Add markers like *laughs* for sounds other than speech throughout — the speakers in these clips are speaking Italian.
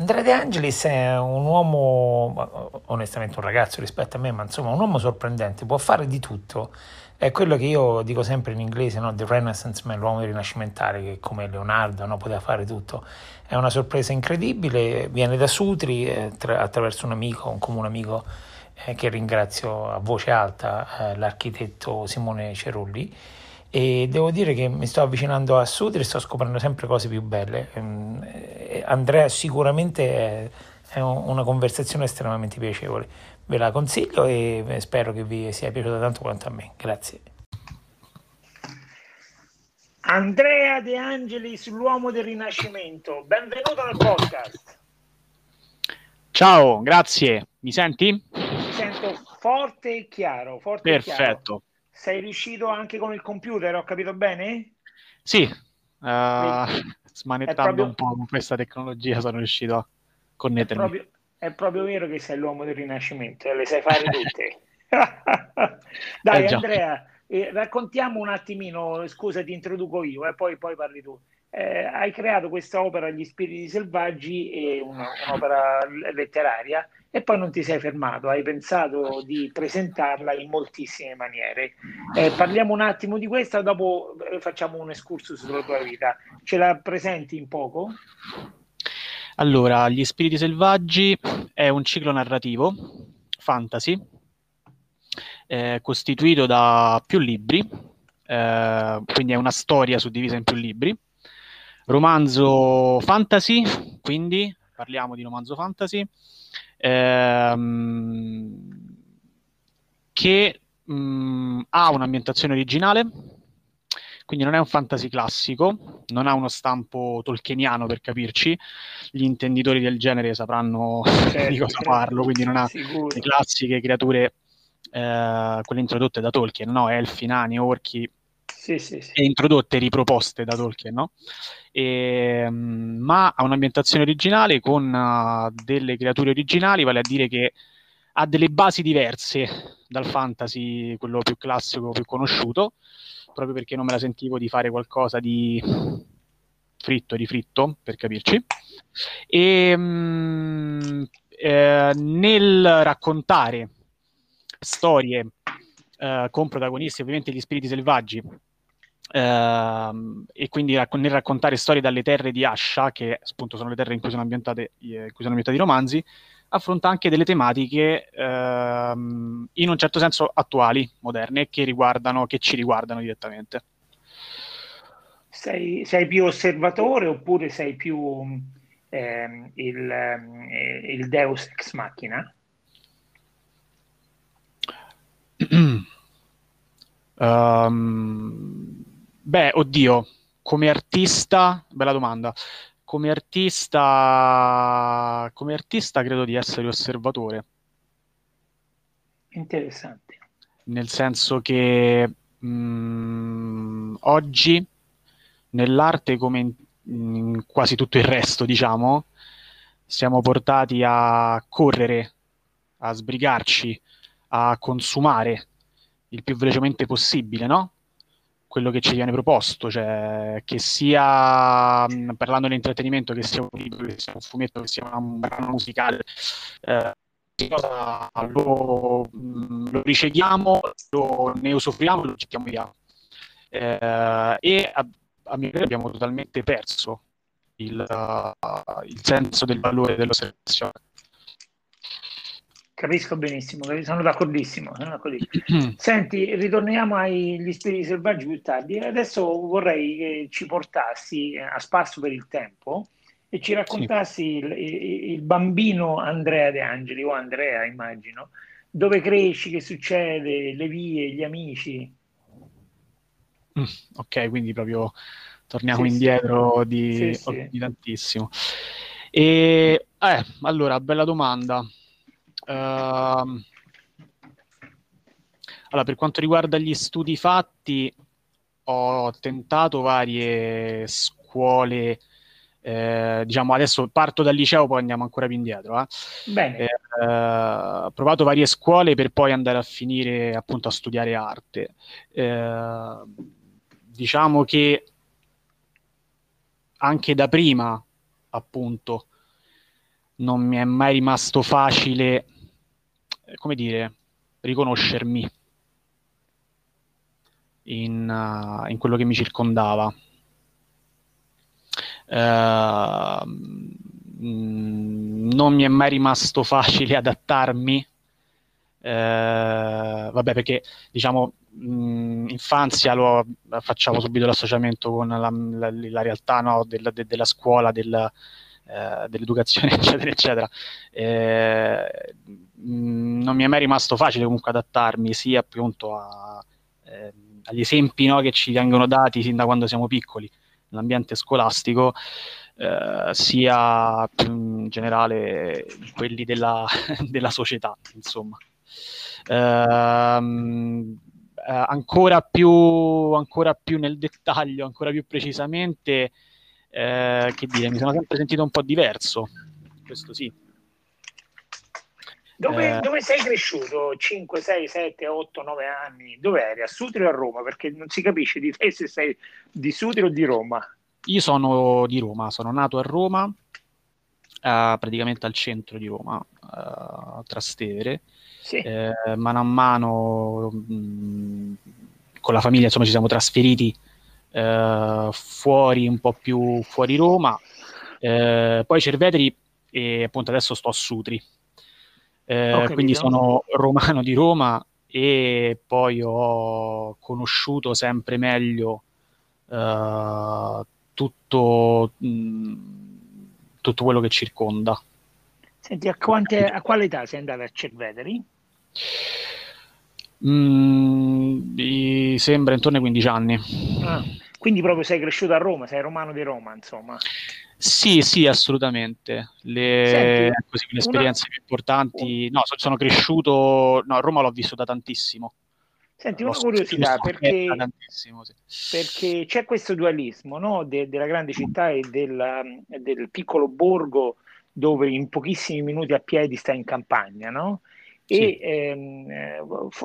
Andrea De Angelis è un uomo, onestamente un ragazzo rispetto a me, ma insomma un uomo sorprendente, può fare di tutto. È quello che io dico sempre in inglese, no? The Renaissance Man, l'uomo rinascimentale, che come Leonardo no? poteva fare tutto. È una sorpresa incredibile, viene da Sutri eh, tra, attraverso un amico, un comune amico eh, che ringrazio a voce alta, eh, l'architetto Simone Cerulli e devo dire che mi sto avvicinando a Sudri e sto scoprendo sempre cose più belle. Ehm, Andrea sicuramente è, è una conversazione estremamente piacevole. Ve la consiglio e spero che vi sia piaciuta tanto quanto a me. Grazie. Andrea De Angelis, l'uomo del Rinascimento, benvenuto nel podcast. Ciao, grazie. Mi senti? Mi sento forte e chiaro. Forte Perfetto. E chiaro. Sei riuscito anche con il computer, ho capito bene? Sì, uh, smanettando proprio... un po' con questa tecnologia sono riuscito a connettermi. È proprio, è proprio vero che sei l'uomo del Rinascimento, le sai fare *laughs* tutte. *laughs* Dai eh, Andrea, eh, raccontiamo un attimino, scusa ti introduco io e eh, poi, poi parli tu. Eh, hai creato questa opera Gli Spiriti Selvaggi, un'opera letteraria e poi non ti sei fermato, hai pensato di presentarla in moltissime maniere. Eh, parliamo un attimo di questa, dopo eh, facciamo un escursus sulla tua vita. Ce la presenti in poco? Allora, Gli Spiriti Selvaggi è un ciclo narrativo, fantasy, eh, costituito da più libri, eh, quindi è una storia suddivisa in più libri. Romanzo fantasy, quindi parliamo di romanzo fantasy, ehm, che mh, mm, ha un'ambientazione originale, quindi non è un fantasy classico, non ha uno stampo tolkieniano per capirci, gli intenditori del genere sapranno *laughs* certo, di cosa parlo, quindi non ha sicuro. le classiche creature, eh, quelle introdotte da Tolkien, no? elfi, nani, orchi, sì, sì, sì. introdotte riproposte da Tolkien, no? E, ehm, ma ha un'ambientazione originale con uh, delle creature originali, vale a dire che ha delle basi diverse dal fantasy, quello più classico, più conosciuto, proprio perché non me la sentivo di fare qualcosa di fritto, di fritto, per capirci. E um, eh, nel raccontare storie eh, con protagonisti ovviamente gli spiriti selvaggi Uh, e quindi rac- nel raccontare storie dalle terre di Asha, che appunto sono le terre in cui sono, ambientate, eh, in cui sono ambientati i romanzi, affronta anche delle tematiche uh, in un certo senso attuali, moderne, che, riguardano, che ci riguardano direttamente. Sei, sei più osservatore oppure sei più eh, il, eh, il Deus ex machina? um, *clears throat* Beh, oddio, come artista, bella domanda. Come artista, come artista credo di essere osservatore. Interessante. Nel senso che mh, mm, oggi nell'arte, come in, in quasi tutto il resto, diciamo, siamo portati a correre, a sbrigarci, a consumare il più velocemente possibile, no? Quello che ci viene proposto, cioè che sia parlando di intrattenimento, che sia un libro, che sia un fumetto, che sia un brano musicale, eh, lo, lo, riceviamo, lo, ne usufruiamo, lo gettiamo via. Eh, e a, a mio parere abbiamo totalmente perso il, uh, il senso del valore dell'osservazione. Capisco benissimo, sono d'accordissimo. Sono d'accordissimo. Senti, ritorniamo agli spiriti selvaggi più tardi. Adesso vorrei che ci portassi a spasso per il tempo e ci raccontassi sì. il, il, bambino Andrea De Angeli, o Andrea immagino, dove cresci, che succede, le vie, gli amici. Mm, ok, quindi proprio torniamo sì, indietro sì. Di, di, tantissimo. E, eh, allora, bella domanda allora, per quanto riguarda gli studi fatti, ho tentato varie scuole eh, diciamo adesso parto dal liceo, poi andiamo ancora più indietro. Eh. Bene. Eh, ho provato varie scuole per poi andare a finire appunto a studiare arte. Eh, diciamo che anche da prima, appunto, non mi è mai rimasto facile, eh, come dire, riconoscermi in, uh, in quello che mi circondava. Uh, non mi è mai rimasto facile *laughs* adattarmi. Uh, vabbè, perché diciamo in infanzia lo, facciamo subito l'associamento con la, la, la realtà no, della, de, della scuola, del, eh, dell'educazione, *laughs* eccetera, eccetera. Eh, non mi è mai rimasto facile comunque adattarmi sia appunto a, eh, agli esempi no, che ci vengono dati sin da quando siamo piccoli nell'ambiente scolastico, eh, sia più in generale quelli della, *laughs* della società, insomma. Ehm, eh, ancora, più, ancora più nel dettaglio, ancora più precisamente, eh, che dire, mi sono sempre sentito un po' diverso, questo sì. Dove, eh, dove, sei cresciuto? 5, 6, 7, 8, 9 anni? Dove eri? A Sutri o a Roma? Perché non si capisce di te se sei di Sutri o di Roma. Io sono di Roma, sono nato a Roma, uh, praticamente al centro di Roma, a Trastevere. Sì. Eh, mano a mano mh, mm, con la famiglia insomma ci siamo trasferiti uh, fuori, un po' più fuori Roma. poi Cerveteri e appunto adesso sto a Sutri eh, quindi sono romano di Roma e poi ho conosciuto sempre meglio eh, tutto, mh, tutto, quello che circonda. Senti, a, quante, a quale età sei andato a Cerveteri? Mm, mi sembra intorno ai 15 anni. Ah, quindi proprio sei cresciuto a Roma, sei romano di Roma, insomma. Sì, sì, assolutamente. Le, Senti, così, le esperienze una... più importanti. No, sono cresciuto. No, a Roma l'ho vissuto tantissimo. Senti, una curiosità, *laughs* perché, sì. perché, c'è questo dualismo no? De, della grande città e del, del, piccolo borgo dove in pochissimi minuti a piedi sta in campagna, no? E ehm, eh,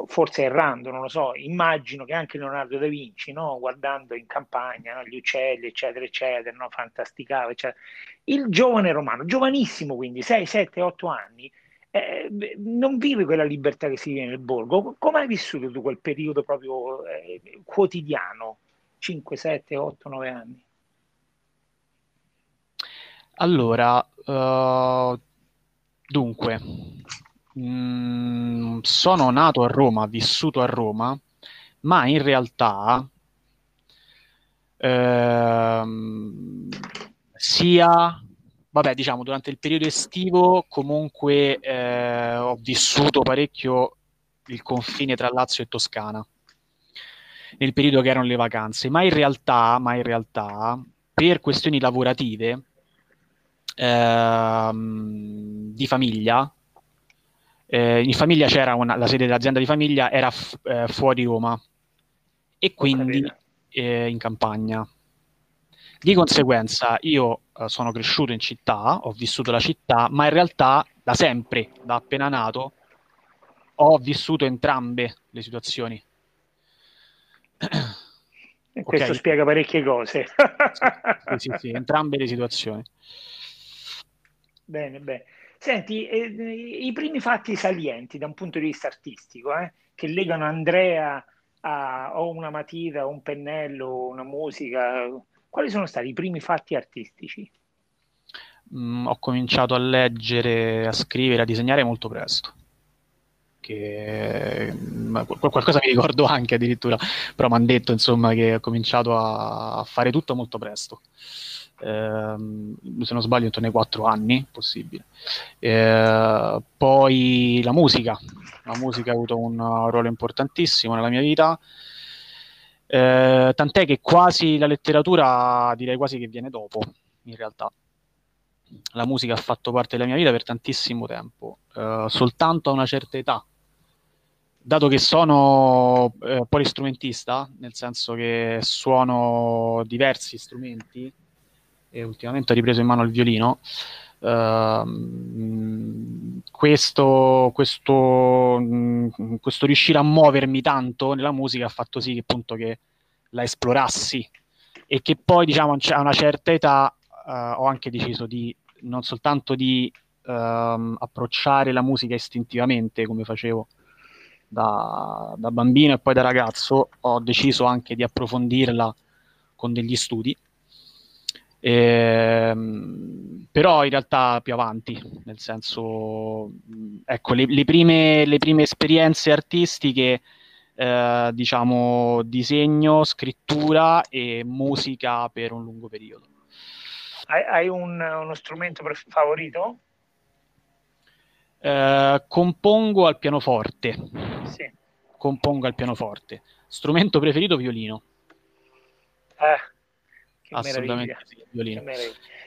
forse errando, non lo so, immagino che anche Leonardo da Vinci, no? guardando in campagna no? gli uccelli, eccetera, eccetera, no? fantasticava, eccetera. Il giovane romano, giovanissimo quindi, 6, 7, 8 anni, eh, non vive quella libertà che si vive nel borgo. Come hai vissuto tu quel periodo proprio eh, quotidiano, 5, 7, 8, 9 anni? Allora, uh, dunque, Mm, sono nato a Roma, vissuto a Roma, ma in realtà ehm, sia, vabbè, diciamo, durante il periodo estivo comunque eh, ho vissuto parecchio il confine tra Lazio e Toscana nel periodo che erano le vacanze, ma in realtà, ma in realtà per questioni lavorative ehm, di famiglia eh, in famiglia c'era una, la sede dell'azienda di famiglia era f- eh, fuori Roma e quindi eh, in campagna. Di conseguenza io eh, sono cresciuto in città, ho vissuto la città, ma in realtà da sempre, da appena nato, ho vissuto entrambe le situazioni. E questo okay. spiega parecchie cose. sì, sì, sì, entrambe le situazioni. Bene, bene. Senti, eh, i primi fatti salienti da un punto di vista artistico, eh, che legano Andrea a o una matita, un pennello, una musica, quali sono stati i primi fatti artistici? Mm, ho cominciato a leggere, a scrivere, a disegnare molto presto. Che, mm, qualcosa mi ricordo anche addirittura, però mi hanno detto insomma che ho cominciato a fare tutto molto presto ehm, se non sbaglio intorno ai 4 anni, possibile. Eh, poi la musica, la musica ha avuto un ruolo importantissimo nella mia vita, eh, tant'è che quasi la letteratura direi quasi che viene dopo, in realtà. la musica ha fatto parte della mia vita per tantissimo tempo, uh, soltanto a una certa età. Dato che sono eh, polistrumentista, nel senso che suono diversi strumenti e ultimamente ho ripreso in mano il violino, uh, questo, questo, mh, questo, riuscire a muovermi tanto nella musica ha fatto sì che appunto che la esplorassi e che poi diciamo a una certa età uh, ho anche deciso di non soltanto di um, approcciare la musica istintivamente come facevo da, da, bambino e poi da ragazzo, ho deciso anche di approfondirla con degli studi. Ehm, però in realtà più avanti, nel senso, ecco, le, le, prime, le prime, esperienze artistiche, eh, diciamo, disegno, scrittura e musica per un lungo periodo. Hai, hai un, uno strumento favorito? Eh, compongo al pianoforte. Sì. Compongo al pianoforte. Strumento preferito violino. Eh, Assolutamente sì, violino.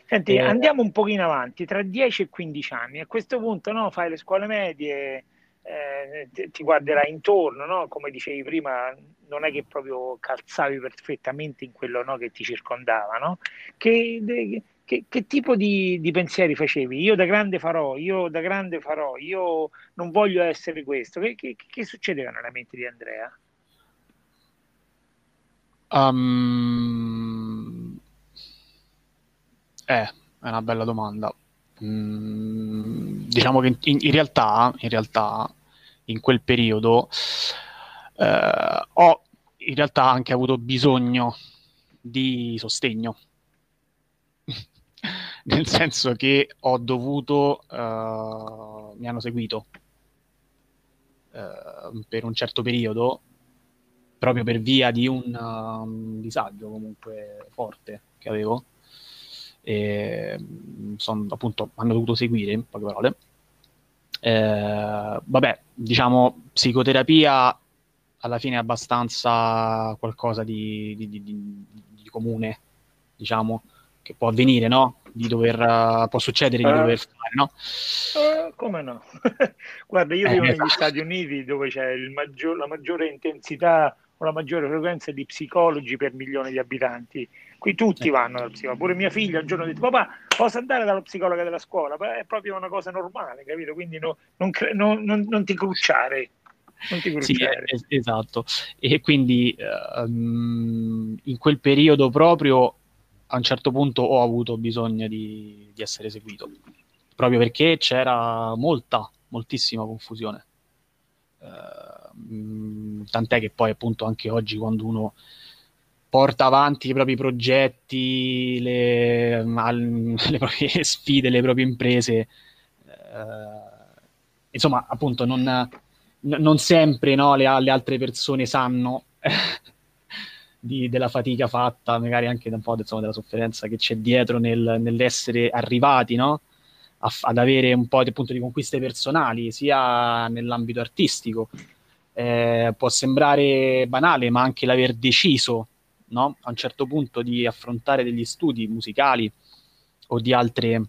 Senti, eh, andiamo un pochino avanti, tra 10 e 15 anni. A questo punto no, fai le scuole medie, eh, ti, ti, guarderai intorno, no? come dicevi prima, non è che proprio calzavi perfettamente in quello no, che ti circondava. No? Che, de, che, che, tipo di, di, pensieri facevi? Io da grande farò, io da grande farò, io non voglio essere questo. Che, che, che succedeva nella mente di Andrea? Um, eh, è una bella domanda. Mm, diciamo che in, in, realtà, in realtà, in quel periodo, eh, ho in realtà anche avuto bisogno di sostegno *laughs* nel senso che ho dovuto, uh, mi hanno seguito uh, per un certo periodo, proprio per via di un, un disagio comunque forte che avevo. E, son, appunto, hanno dovuto seguire, in poche parole. Eh, vabbè, diciamo, psicoterapia alla fine è abbastanza qualcosa di, di, di, di comune, diciamo, che può avvenire, no? Di dover, può succedere di uh, dover fare, no? Uh, come no? *laughs* Guarda, io vivo eh, negli esatto. Stati Uniti dove c'è maggior, la maggiore intensità o la maggiore frequenza di psicologi per milione di abitanti. Qui tutti vanno dal psicologo. Pure mia figlia un giorno ha detto: Papà, posso andare dallo psicologo della scuola? Beh, è proprio una cosa normale, capito? Quindi no, non, cre- non, non, non, ti crucciare. Non ti crucciare. Sì, esatto. E quindi uh, in quel periodo proprio a un certo punto ho avuto bisogno di, di essere seguito, proprio perché c'era molta, moltissima confusione. Uh, tant'è che poi appunto anche oggi quando uno porta avanti i propri progetti, le, *laughs* le proprie sfide, le proprie imprese, uh, insomma appunto non, non sempre no, le, le altre persone sanno *laughs* di, della fatica fatta, magari anche un po' insomma, della sofferenza che c'è dietro nel, nell'essere arrivati no? A, ad avere un po' di, appunto, di conquiste personali, sia nell'ambito artistico. Eh, può sembrare banale, ma anche l'aver deciso no? a un certo punto di affrontare degli studi musicali o di altre,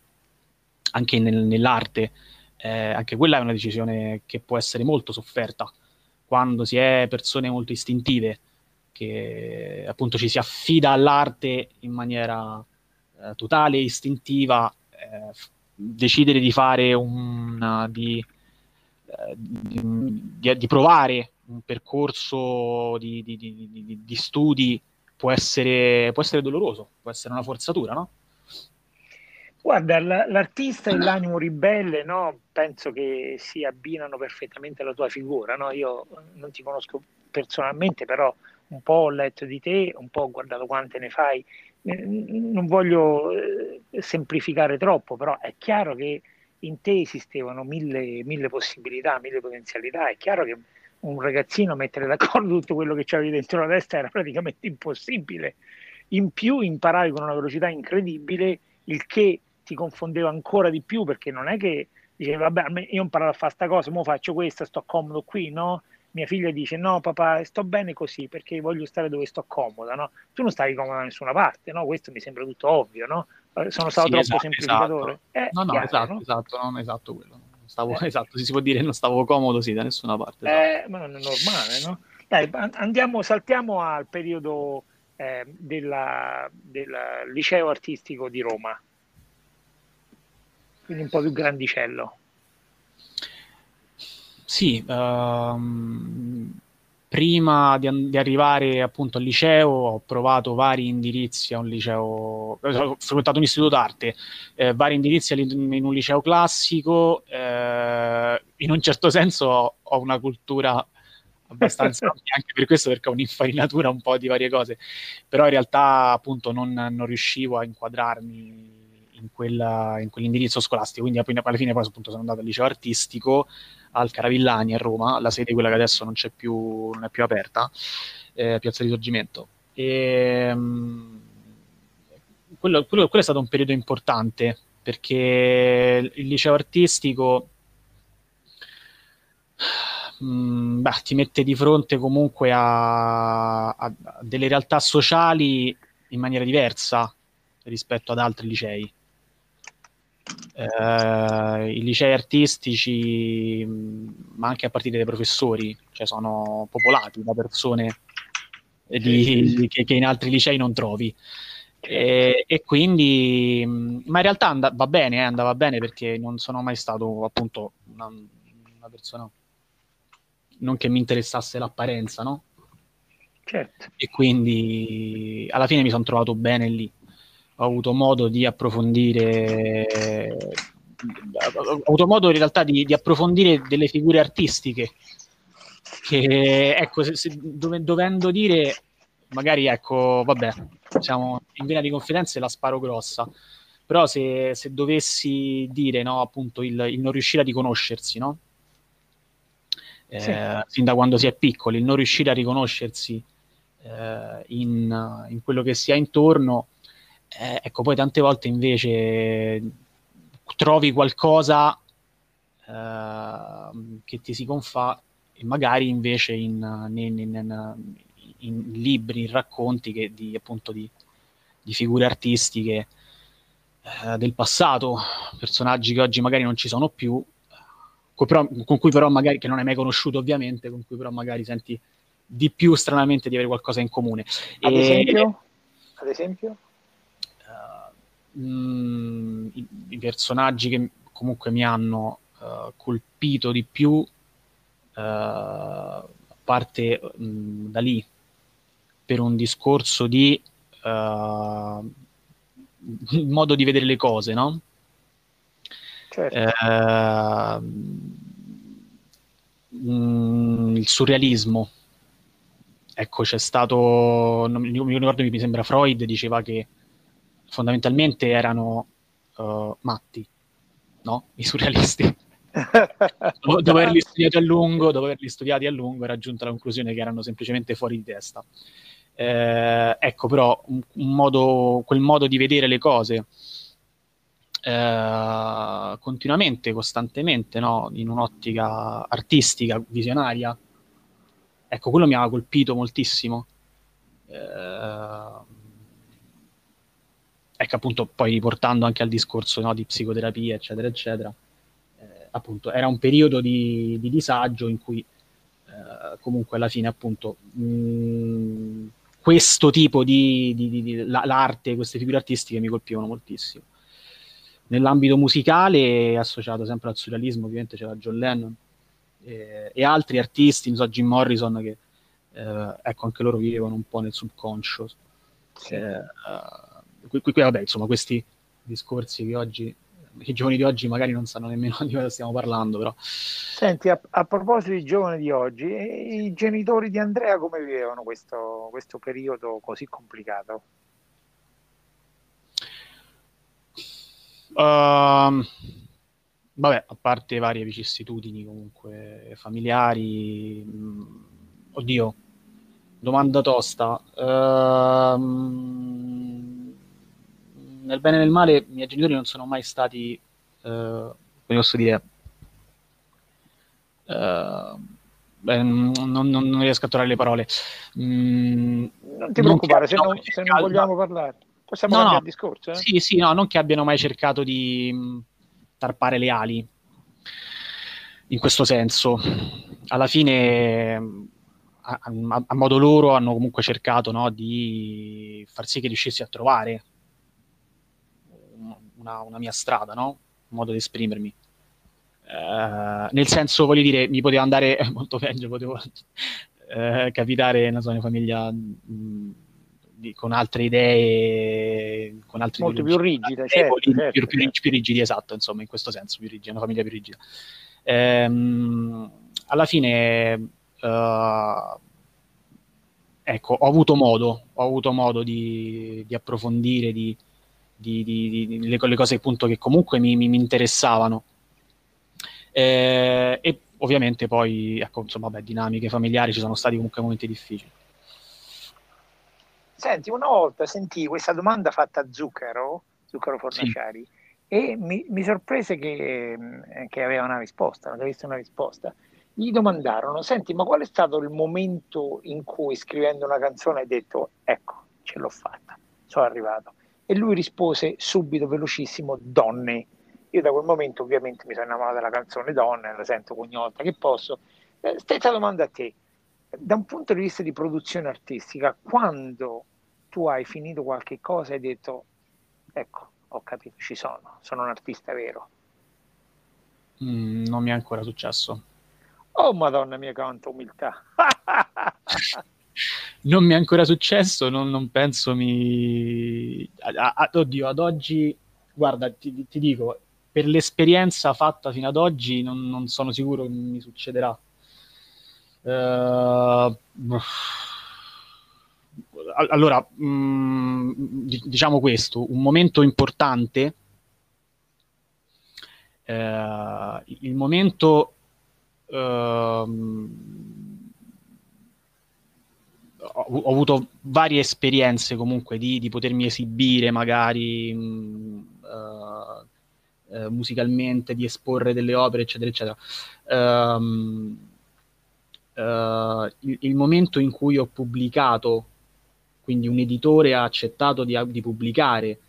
anche nel, nell'arte, eh, anche quella è una decisione che può essere molto sofferta quando si è persone molto istintive che appunto ci si affida all'arte in maniera eh, totale istintiva, eh, decidere di fare un di, eh, di, di, provare un percorso di, di, studi può essere, può essere doloroso, può essere una forzatura, no? Guarda, l'artista e l'animo ribelle, no? penso che si abbinano perfettamente alla tua figura. No? Io non ti conosco personalmente, però un po' ho letto di te, un po' ho guardato quante ne fai. Non voglio eh, semplificare troppo, però è chiaro che in te esistevano mille, mille possibilità, mille potenzialità. È chiaro che un ragazzino mettere d'accordo tutto quello che c'avevi dentro la testa era praticamente impossibile. In più imparavi con una velocità incredibile, il che ti confondeva ancora di più perché non è che dicevi vabbè io ho imparato a fare questa cosa, ora faccio questa, sto comodo qui, no? mia figlia dice no papà sto bene così perché voglio stare dove sto comoda, no? Tu non stavi comoda da nessuna parte, no? Questo mi sembra tutto ovvio, no? Eh, sono stato Sì, troppo esatto, semplificatore? esatto. Eh, No, no, chiaro, esatto, no? esatto, non esatto quello. Stavo, Eh. *laughs* esatto, si può dire non stavo comodo, sì, da nessuna parte. esatto. Eh, ma non è normale, no? Dai, an- andiamo, saltiamo al periodo eh, della- del liceo artistico di Roma, quindi un po' più grandicello. Sì, ehm, prima di, di arrivare appunto al liceo ho provato vari indirizzi a un liceo, eh, ho frequentato un istituto d'arte, eh, vari indirizzi in un liceo classico, eh, in un certo senso ho, ho una cultura abbastanza *laughs* ampia anche per questo perché ho un'infarinatura un po' di varie cose, però in realtà appunto non, non riuscivo a inquadrarmi in, quella- in quell'indirizzo scolastico, quindi alla fine poi appunto sono andato al liceo artistico al Caravillani a Roma, la sede quella che adesso non più, non è più aperta, eh, Piazza Risorgimento. E, mm, quello, quello- quello è stato un periodo importante perché il liceo artistico mm, beh, ti mette di fronte comunque a- a delle realtà sociali in maniera diversa rispetto ad altri licei. Eh, I licei artistici, ma anche a partire dai professori, cioè sono popolati da persone di- che, che in altri licei non trovi. E, e quindi, ma in realtà and- va bene, eh, andava bene perché non sono mai stato appunto una, una persona non che mi interessasse l'apparenza, no? Certo. E quindi alla fine mi sono trovato bene lì. Ho avuto modo di approfondire, ho avuto modo in realtà di, di approfondire delle figure artistiche che, ecco, se- se- dove- dovendo dire, magari, ecco, vabbè, siamo in vena di confidenze, la sparo grossa, però se, se dovessi dire, no, appunto, il, il non riuscire a riconoscersi, no? Eh, Sì. Sin da quando si è piccoli, il non riuscire a riconoscersi eh, in, in quello che si ha intorno, eh, ecco, poi tante volte invece trovi qualcosa eh, che ti si confà e magari invece in, in- in- in libri, in racconti che di, appunto di, di figure artistiche eh, del passato, personaggi che oggi magari non ci sono più, con, però- con cui però magari, che non hai mai conosciuto ovviamente, con cui però magari senti di più stranamente di avere qualcosa in comune. Ad E- esempio? Ad esempio? Eh, mm, i, i personaggi che comunque mi hanno eh, colpito di più, a parte mm, da lì, per un discorso di eh, modo di vedere le cose, no? Certo. Eh, mm, il surrealismo. Ecco, c'è stato, non mi ricordo, mi sembra Freud diceva che fondamentalmente erano eh, matti, no? *laughs* I surrealisti. Dopo, averli studiati a lungo, dopo averli studiati a lungo, era giunto alla conclusione che erano semplicemente fuori di testa. Eh, ecco, però, un, un modo, quel modo di vedere le cose eh, continuamente, costantemente, no? in un'ottica artistica, visionaria, ecco, quello mi ha colpito moltissimo. Eh, ecco, appunto, poi riportando anche al discorso no, di psicoterapia, eccetera, eccetera eh, appunto era un periodo di, di disagio in cui eh, comunque alla fine appunto mh, questo tipo di, di- di- la- l'arte, queste figure artistiche mi colpivano moltissimo. Nell'ambito musicale, associato sempre al surrealismo, ovviamente c'era John Lennon eh, e altri artisti, non so, Jim Morrison, che eh, ecco, anche loro vivevano un po' nel subconscio. Sì. Qui, qui- vabbè, insomma, questi discorsi che oggi, i giovani di oggi magari non sanno nemmeno *laughs* di cosa stiamo parlando, però Senti, a, a proposito di giovani di oggi, i genitori di Andrea come vivevano questo, questo periodo così complicato? Ehm, vabbè, a parte varie vicissitudini comunque familiari, mh, oddio, domanda tosta. Ehm, nel bene e nel male, i miei genitori non sono mai stati, eh, come posso dire, eh, beh, non, non- non riesco a trovare le parole. Mm, Non ti non preoccupare, se creano non, se non vogliamo parlare. Possiamo no, cambiare no. discorso? Eh? Sì, sì, no, non che abbiano mai cercato di mh, tarpare le ali in questo senso. Alla fine, a, a, a modo loro, hanno comunque cercato no, di far sì che riuscissi a trovare una, una mia strada, no? un modo di esprimermi. Uh, nel senso, voglio dire, mi poteva andare *laughs* molto peggio, potevo uh, capitare, so, una famiglia mh, di, con altre idee, con altre molto più rigide, certo, più, certo, più, più, certo. più, rigidi, esatto, insomma, in questo senso, più rigida, una famiglia più rigida. Ehm, alla fine, uh, ecco, ho avuto modo, ho avuto modo di, di approfondire, di, di, di le, le, cose appunto che comunque mi, mi, mi interessavano. Eh, e ovviamente poi, ecco, insomma, beh, dinamiche familiari, ci sono stati comunque momenti difficili. Senti, una volta sentì questa domanda fatta a Zucchero, Zucchero Fornaciari, sì. e mi, mi, sorprese che, che, aveva una risposta, non avesse una risposta. Gli domandarono, senti, ma qual è stato il momento in cui scrivendo una canzone hai detto, ecco, ce l'ho fatta, sono arrivato. E lui rispose subito, velocissimo, donne. Io da quel momento ovviamente mi sono innamorato della canzone Donne, la sento ogni volta che posso. Eh, stessa domanda a te. Da un punto di vista di produzione artistica, quando tu hai finito qualche cosa e hai detto, ecco, ho capito, ci sono, sono un artista vero? Mm, non mi è ancora successo. Oh madonna mia, quanta umiltà! *laughs* non mi è ancora successo, non, non penso mi... A, a, oddio, ad oggi, guarda, ti, ti, dico, per l'esperienza fatta fino ad oggi non, non sono sicuro che mi succederà. Uh, allora, mh, mm, diciamo questo, un momento importante, eh, il momento... Uh, ho, avuto varie esperienze comunque di, di potermi esibire magari mh, uh, uh, musicalmente, di esporre delle opere, eccetera, eccetera. Um, uh, il, il, momento in cui ho pubblicato, quindi un editore ha accettato di, di pubblicare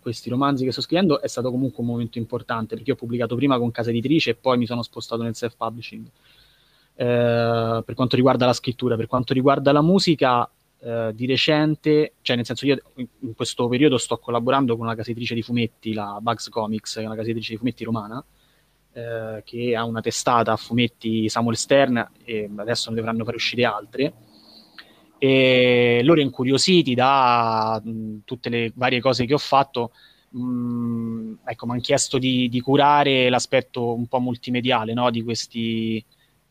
questi romanzi che sto scrivendo, è stato comunque un momento importante perché ho pubblicato prima con casa editrice e poi mi sono spostato nel self-publishing. Eh, per quanto riguarda la scrittura, per quanto riguarda la musica, eh, di recente, cioè nel senso io in questo periodo sto collaborando con una casa editrice di fumetti, la Bugs Comics, che è una casa editrice di fumetti romana, eh, che ha una testata a fumetti Samuel Stern e adesso ne dovranno far uscire altre. E loro incuriositi da mh, tutte le varie cose che ho fatto, mh, ecco, mi hanno chiesto di, di, curare l'aspetto un po' multimediale no? di questi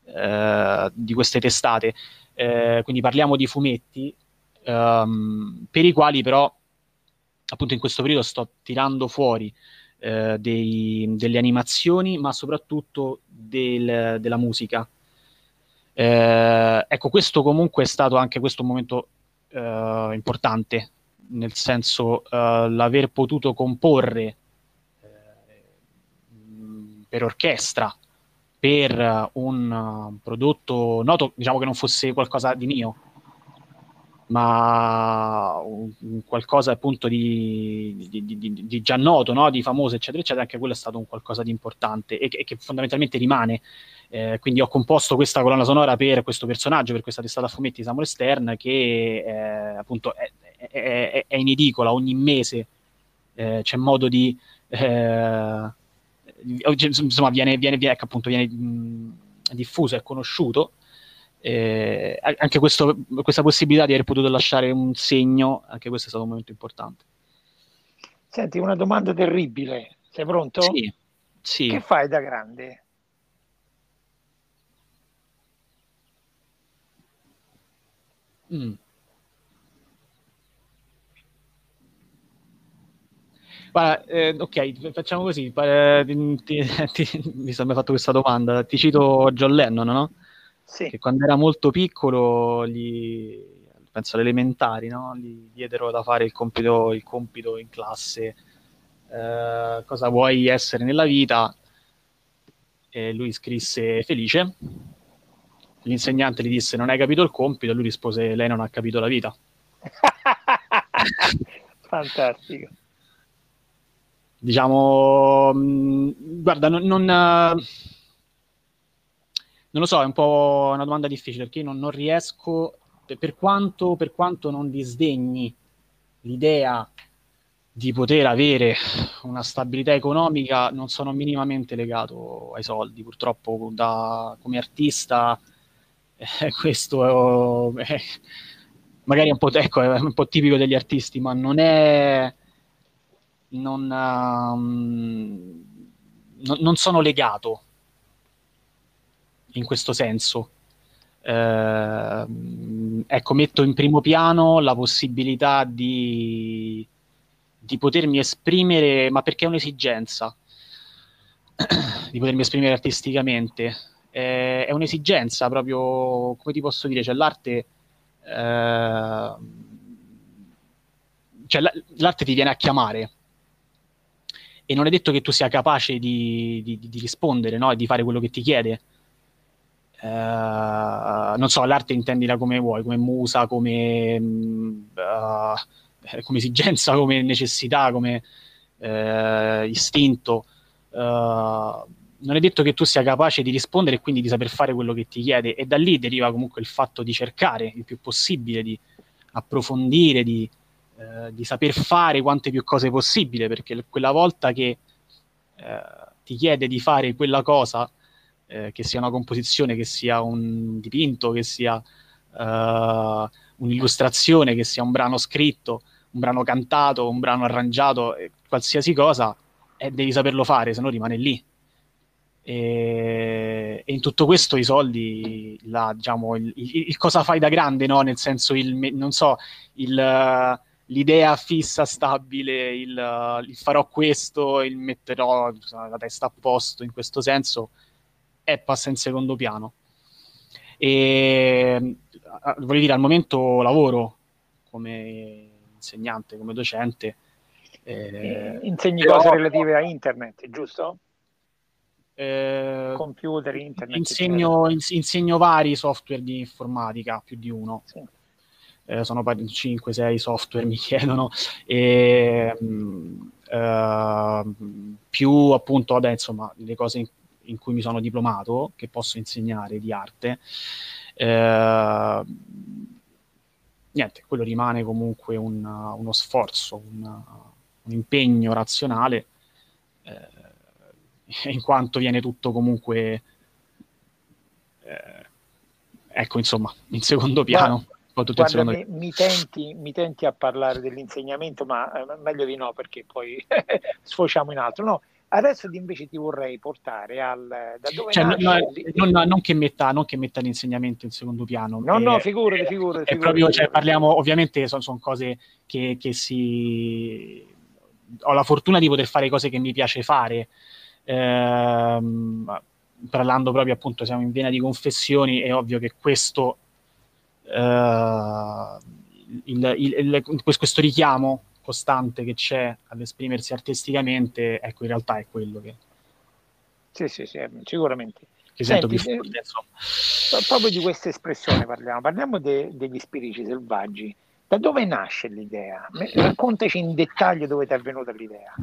eh, di queste testate. Eh, quindi parliamo di fumetti ehm, per i quali però appunto in questo periodo sto tirando fuori eh, dei, delle animazioni ma soprattutto del, della musica. Eh, ecco, questo comunque è stato anche questo un momento eh, importante, nel senso l'aver potuto comporre per orchestra per un uh, prodotto noto, diciamo che non fosse qualcosa di mio, ma qualcosa appunto di, di, di, di già noto, no? di famoso, eccetera, eccetera, anche quello è stato un qualcosa di importante e che, che fondamentalmente rimane. Eh, quindi ho composto questa colonna sonora per questo personaggio, per questa testata a fumetti di Samuel Stern, che eh, appunto è, è, è, in edicola ogni mese, eh, c'è modo di eh, insomma viene, viene, viene, ecco, appunto, viene mh, diffuso e conosciuto. Eh, anche questo, questa possibilità di aver potuto lasciare un segno, anche questo è stato un momento importante. Senti, una domanda terribile. Sei pronto? Sì. sì. Che fai da grande? Mm. Guarda, eh, ok, facciamo così. Eh, ti, ti, mi sono fatto questa domanda. Ti cito John Lennon, no? Sì. Che quando era molto piccolo, gli, penso alle elementari, no? gli diedero da fare il compito, il compito in classe. Eh, cosa vuoi essere nella vita? E lui scrisse felice. L'insegnante gli disse non hai capito il compito, e lui rispose lei non ha capito la vita. *laughs* Fantastico. Diciamo, mm, guarda, non, non, non, lo so, è un po' una domanda difficile perché io non, non riesco, per quanto, per quanto non disdegni l'idea di poter avere una stabilità economica non sono minimamente legato ai soldi. Purtroppo da, come artista eh, *laughs* questo è, è, magari è un, ecco, è un po' tipico degli artisti, ma non è... Non, um, non, sono legato in questo senso. Eh, ecco, metto in primo piano la possibilità di di potermi esprimere, ma perché è un'esigenza *clears throat* di potermi esprimere artisticamente. È un'esigenza proprio, come ti posso dire, cioè l'arte... Eh, cioè l'arte ti viene a chiamare e non è detto che tu sia capace di, di, di rispondere no? e di fare quello che ti chiede. Uh, non so, l'arte intendila come vuoi, come musa, come uh, come esigenza, come necessità, come eh, istinto. Uh, non è detto che tu sia capace di rispondere e quindi di saper fare quello che ti chiede e da lì deriva comunque il fatto di cercare il più possibile, di approfondire, di, eh, di saper fare quante più cose possibile, perché quella volta che eh, ti chiede di fare quella cosa, eh, che sia una composizione, che sia un dipinto, che sia uh, un'illustrazione, che sia un brano scritto, un brano cantato, un brano arrangiato, qualsiasi cosa, e devi saperlo fare, se no rimane lì. E, e, in tutto questo i soldi, la, diciamo, il, il, il, cosa fai da grande, no? nel senso, il, non so, l'idea fissa, stabile, il, farò questo, il metterò la testa a posto, in questo senso, è passa in secondo piano. E voglio dire, al momento lavoro come insegnante, come docente. Eh, Insegni però, cose relative a internet, giusto? Eh, Computer, internet. Insegno, insegno, vari software di informatica, più di uno. Sì. Eh, sono 5-6 software *laughs* mi chiedono e uh, più appunto vabbè insomma le cose in, in, cui mi sono diplomato che posso insegnare di arte uh, niente, quello rimane comunque un, uno sforzo, un, un impegno razionale, eh, *laughs* in quanto viene tutto comunque, eh, ecco, insomma, in secondo piano. Guarda, mi, mi, tenti, mi, tenti, a parlare dell'insegnamento, ma eh, meglio di no perché poi *laughs* sfociamo in altro. No, Adesso invece ti vorrei portare al da dove cioè, nasce... no, non, non, che metta, non, che metta, l'insegnamento in secondo piano. No, no, figurati, figurati. È proprio, cioè, parliamo, ovviamente sono, sono cose che, che, si... Ho la fortuna di poter fare cose che mi piace fare. Ehm, parlando proprio appunto, siamo in vena di confessioni, è ovvio che questo... Eh, il, il, il, questo richiamo costante che c'è ad esprimersi artisticamente, ecco, in realtà è quello che... Sì, sì, sì, sicuramente. Che Senti, più forte, eh, proprio di questa espressione parliamo, parliamo de, degli spiriti selvaggi. Da dove nasce l'idea? Raccontaci in dettaglio dove ti è venuta l'idea.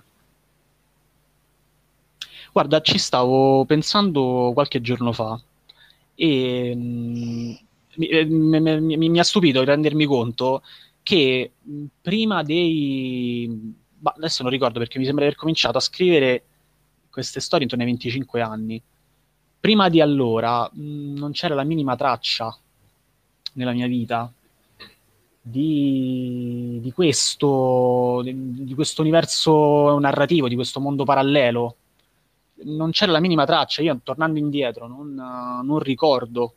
Guarda, ci stavo pensando qualche giorno fa e mm, mi, mi, mi, mi, ha stupito rendermi conto che prima dei... Adesso non ricordo perché mi sembra di aver cominciato a scrivere queste storie intorno ai 25 anni. Prima di allora mh, non c'era la minima traccia nella mia vita di, di questo, di, di questo universo narrativo, di questo mondo parallelo. Non c'era la minima traccia. Io, tornando indietro, non, non ricordo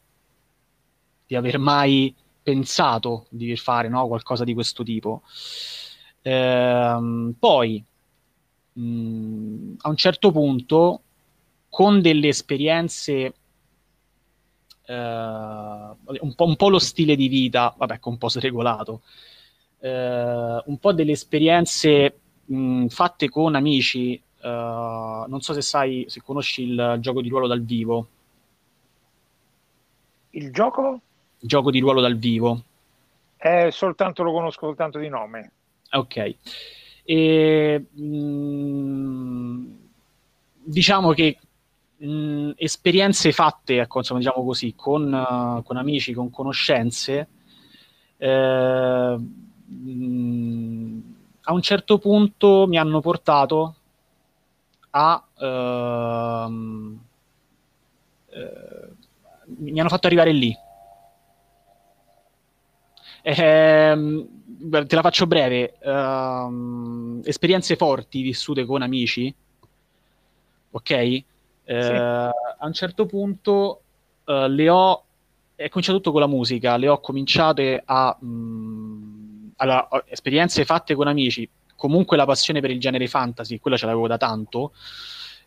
di aver mai pensato di fare no? qualcosa di questo tipo. Ehm, poi, mh, mm, a un certo punto, con delle esperienze, eh, un, po', un, po', lo stile di vita, vabbè, un po' sregolato, eh, un po' delle esperienze mh, fatte con amici, Uh, non so se sai, se conosci il gioco di ruolo dal vivo. Il gioco? Gioco di ruolo dal vivo. Eh, soltanto lo conosco soltanto di nome. Ok. E, mh, mm, diciamo che mh, mm, esperienze fatte, ecco, insomma, diciamo così, con, uh, con amici, con conoscenze, eh, mh, a un certo punto mi hanno portato a... Uh, mi hanno fatto arrivare lì. Eh, te la faccio breve. Uh, esperienze forti vissute con amici, ok? Eh, sì. A un certo punto uh, le ho. È cominciato tutto con la musica. Le ho cominciate a. Mh, mm, allora, esperienze fatte con amici. Comunque la passione per il genere fantasy, quella ce l'avevo da tanto.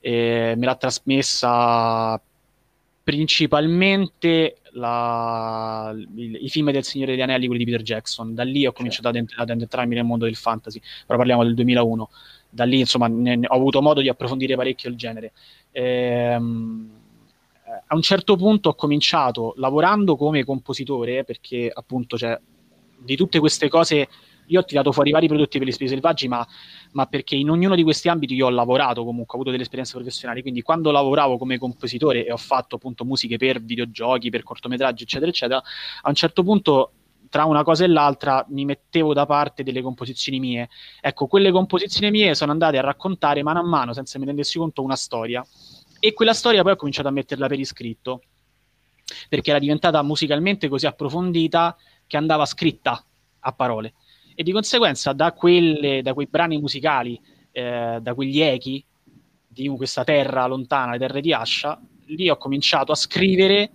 Eh, me l'ha trasmessa principalmente la, il, i film del Signore degli Anelli, quelli di Peter Jackson. Da lì ho cominciato certo. ad, ad, entrarmi nel mondo del fantasy, però parliamo del 2001. Da lì, insomma, ne, ne, ho avuto modo di approfondire parecchio il genere. Ehm, a un certo punto ho cominciato lavorando come compositore, perché appunto cioè, di tutte queste cose io ho tirato fuori vari prodotti per gli spiriti selvaggi, ma, ma, perché in ognuno di questi ambiti io ho lavorato comunque, ho avuto delle esperienze professionali, quindi quando lavoravo come compositore e ho fatto appunto musiche per videogiochi, per cortometraggi, eccetera, eccetera, a un certo punto tra una cosa e l'altra mi mettevo da parte delle composizioni mie. Ecco, quelle composizioni mie sono andate a raccontare mano a mano, senza mi rendessi conto, una storia. E quella storia poi ho cominciato a metterla per iscritto, perché era diventata musicalmente così approfondita che andava scritta a parole e di conseguenza da, quelle, da quei brani musicali, eh, da quegli echi di questa terra lontana, le terre di Ascia, lì ho cominciato a scrivere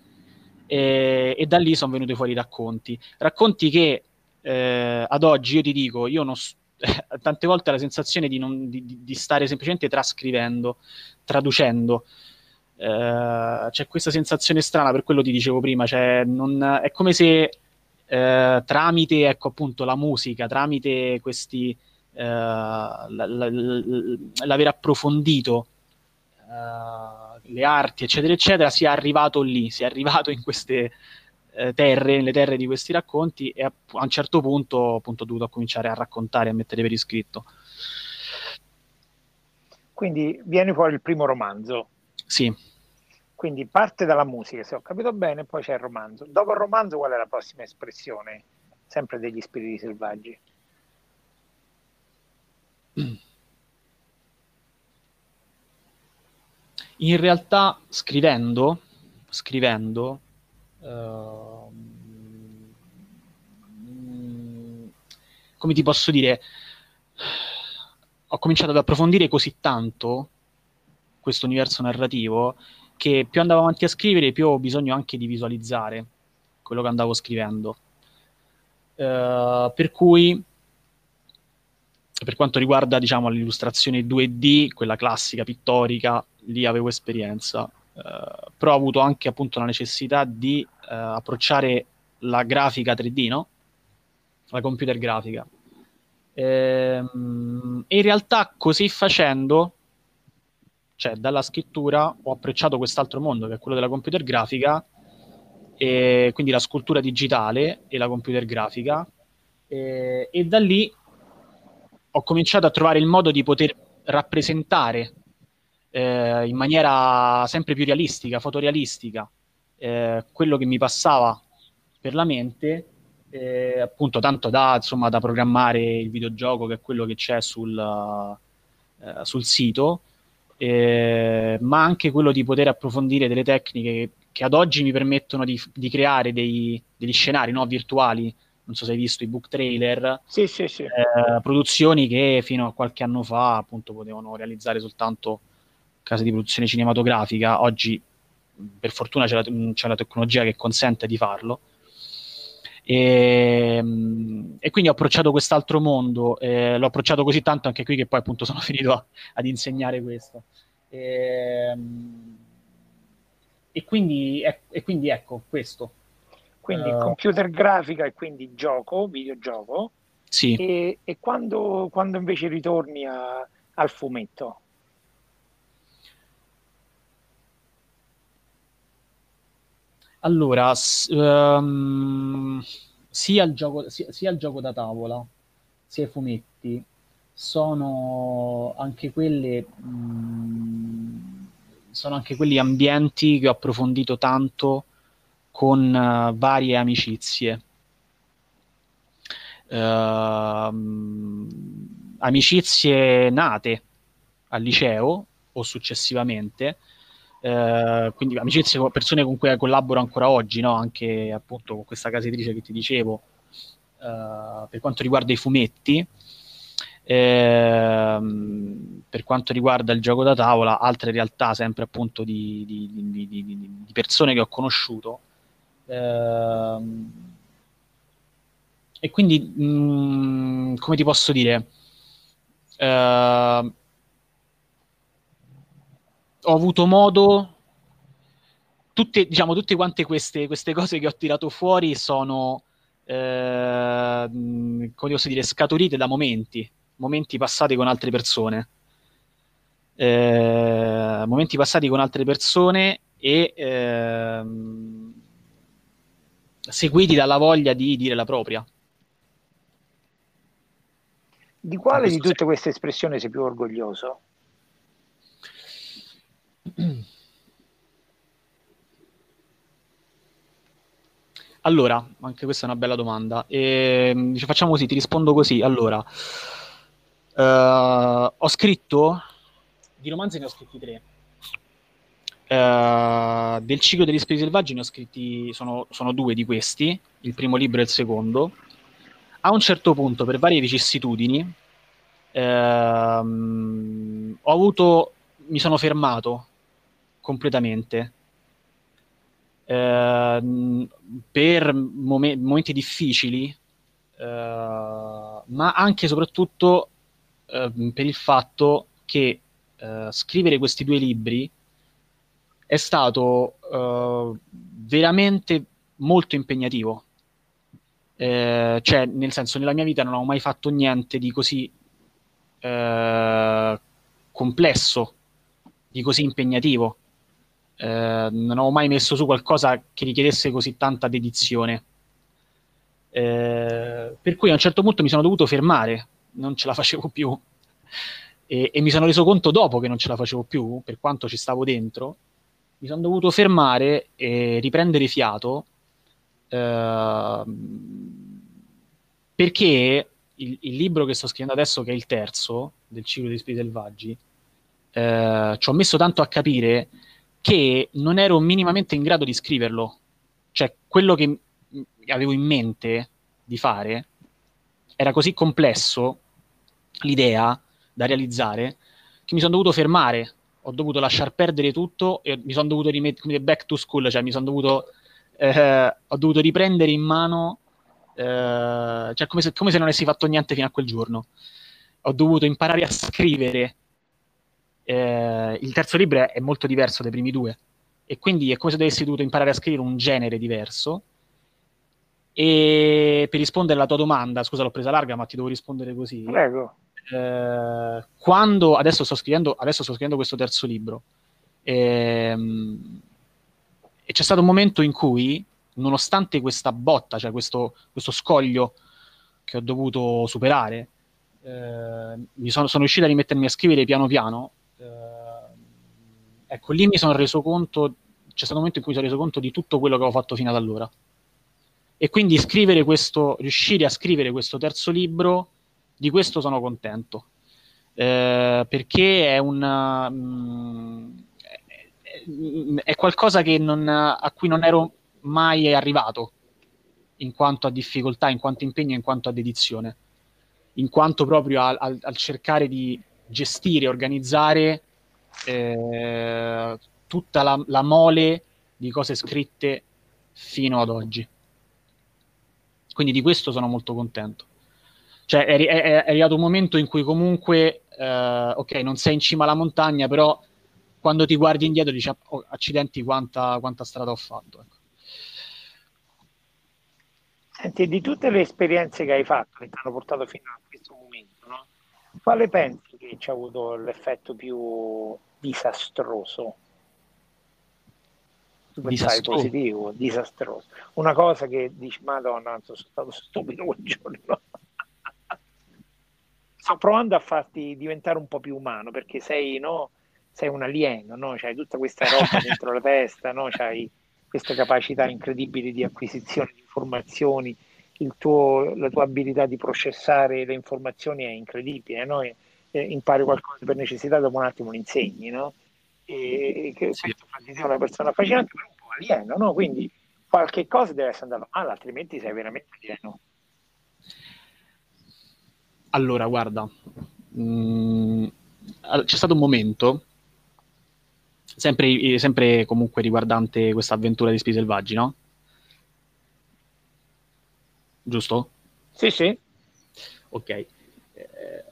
eh, e da lì sono venuti fuori i racconti. Racconti che eh, ad oggi io ti dico, io non, *laughs* tante volte ho la sensazione di, non, di, di, stare semplicemente trascrivendo, traducendo. Uh, c'è questa sensazione strana, per quello ti dicevo prima, cioè non, è come se eh, tramite ecco appunto la musica, tramite questi eh, l'aver approfondito eh, le arti, eccetera, eccetera, si è arrivato lì, si è arrivato in queste eh, terre, nelle terre di questi racconti e a, a un certo punto appunto ho dovuto cominciare a raccontare, a mettere per iscritto. Quindi viene fuori il primo romanzo. Sì. Quindi parte dalla musica, se ho capito bene, poi c'è il romanzo. Dopo il romanzo, qual è la prossima espressione? Sempre degli spiriti selvaggi. In realtà, scrivendo, scrivendo, uh, come ti posso dire, ho cominciato ad approfondire così tanto questo universo narrativo che più andavo avanti a scrivere, più ho bisogno anche di visualizzare quello che andavo scrivendo. Uh, per cui, per quanto riguarda diciamo, l'illustrazione 2D, quella classica, pittorica, lì avevo esperienza, uh, però ho avuto anche appunto la necessità di uh, approcciare la grafica 3D, no? la computer grafica. Ehm, e in realtà così facendo cioè dalla scrittura ho approcciato quest'altro mondo che è quello della computer grafica, e quindi la scultura digitale e la computer grafica, e, e da lì ho cominciato a trovare il modo di poter rappresentare eh, in maniera sempre più realistica, fotorealistica, eh, quello che mi passava per la mente, eh, appunto tanto da, insomma, da programmare il videogioco, che è quello che c'è sul, uh, sul sito, eh, ma anche quello di poter approfondire delle tecniche che, ad oggi mi permettono di, di creare dei, degli scenari no, virtuali. Non so se hai visto i book trailer, sì, sì, sì. Eh, produzioni che fino a qualche anno fa appunto potevano realizzare soltanto case di produzione cinematografica. Oggi, per fortuna, c'è la, c'è la tecnologia che consente di farlo. E, ehm, e, quindi ho approcciato quest'altro mondo, eh, l'ho approcciato così tanto anche qui che poi appunto sono *laughs* finito a, ad insegnare questo. E, ehm, e, quindi, e quindi, ecco questo. Quindi uh, computer grafica e quindi gioco, videogioco. Sì. E, e quando, quando, invece ritorni a, al fumetto? Allora, s- um, sia, il gioco, sia, sia il gioco da tavola, sia i fumetti, sono anche quelle mh, mm, sono anche quelli ambienti che ho approfondito tanto con uh, varie amicizie. Uh, amicizie nate al liceo o successivamente, uh, quindi amicizie con persone con cui collaboro ancora oggi, no? anche appunto con questa casa editrice che ti dicevo, uh, per quanto riguarda i fumetti. Ehm, per quanto riguarda il gioco da tavola, altre realtà sempre appunto di, di, di, di persone che ho conosciuto. Ehm, e quindi, mh, mm, come ti posso dire, eh, ho avuto modo tutte, diciamo, tutte quante queste, queste, cose che ho tirato fuori sono, eh, come posso dire, scaturite da momenti, momenti passati con altre persone. Eh, momenti passati con altre persone e eh, seguiti dalla voglia di dire la propria. Di quale di tutte senso. queste espressioni sei più orgoglioso? Allora, anche questa è una bella domanda. E, ehm, facciamo così, ti rispondo così. Allora, Uh, ho scritto di romanzi ne ho scritti tre. Uh, del ciclo degli spiriti selvaggi ne ho scritti, sono, sono, due di questi, il primo libro e il secondo. A un certo punto, per varie vicissitudini, uh, ho avuto, mi sono fermato completamente uh, per mom- momenti difficili, ma anche e soprattutto Ehm, per il fatto che uh, scrivere questi due libri è stato uh, veramente molto impegnativo. Eh, cioè, nel senso, nella mia vita non ho mai fatto niente di così eh, complesso, di così impegnativo. Eh, non ho mai messo su qualcosa che richiedesse così tanta dedizione. Eh, per cui a un certo punto mi sono dovuto fermare non ce la facevo più. E, e, mi sono reso conto dopo che non ce la facevo più, per quanto ci stavo dentro, mi sono dovuto fermare e riprendere fiato eh, perché il, il, libro che sto scrivendo adesso, che è il terzo del ciclo dei spiriti selvaggi, eh, ci ho messo tanto a capire che non ero minimamente in grado di scriverlo. Cioè, quello che avevo in mente di fare era così complesso l'idea da realizzare che mi sono dovuto fermare, ho dovuto lasciar perdere tutto e mi sono dovuto rimettere back to school, cioè mi sono dovuto, eh, ho dovuto riprendere in mano, eh, cioè come se, come se non avessi fatto niente fino a quel giorno. Ho dovuto imparare a scrivere. Eh, il terzo libro è molto diverso dai primi due e quindi è come se avessi dovuto imparare a scrivere un genere diverso e per rispondere alla tua domanda, scusa l'ho presa larga ma ti devo rispondere così. Prego. Eh, quando adesso sto, scrivendo, adesso sto scrivendo questo terzo libro ehm, e c'è stato un momento in cui, nonostante questa botta, cioè questo, questo scoglio che ho dovuto superare, eh, mi sono, sono riuscito a rimettermi a scrivere piano piano. Ecco, lì mi sono reso conto, c'è stato un momento in cui mi sono reso conto di tutto quello che avevo fatto fino ad allora e quindi scrivere questo, riuscire a scrivere questo terzo libro, di questo sono contento. Eh, perché è un mm, è qualcosa non, a cui non ero mai arrivato in quanto a difficoltà, in quanto impegno, in quanto a dedizione, in quanto proprio al cercare di gestire, organizzare eh, tutta la, la mole di cose scritte fino ad oggi. Quindi di questo sono molto contento. Cioè è, è, è arrivato un momento in cui comunque, eh, ok, non sei in cima alla montagna, però quando ti guardi indietro dici, oh, accidenti, quanta, quanta, strada ho fatto. Ecco. Senti, di tutte le esperienze che hai fatto, che ti hanno portato fino a? Quale pensi che ci ha avuto l'effetto più disastroso? tu pensavi positivo, disastroso. Una cosa che dici, madonna, sono stato stupido quel giorno. *laughs* sto provando a farti diventare un po' più umano perché sei, no, sei un alieno, no? C'hai tutta questa roba dentro la testa, no? C'hai queste capacità incredibili di acquisizione di informazioni, tuo, la tua abilità di processare le informazioni è incredibile, no? E, e impari qualcosa per necessità, dopo un attimo lo insegni, no? E, che sì. questo fa di te una persona affascinante, però un po' alieno, no? Quindi qualche cosa deve essere andata male, altrimenti sei veramente alieno. Allora, guarda, mh, mm, c'è stato un momento Sempre, sempre comunque riguardante questa avventura di Spii Selvaggi, no? Giusto? Sì, sì. Ok. Eh,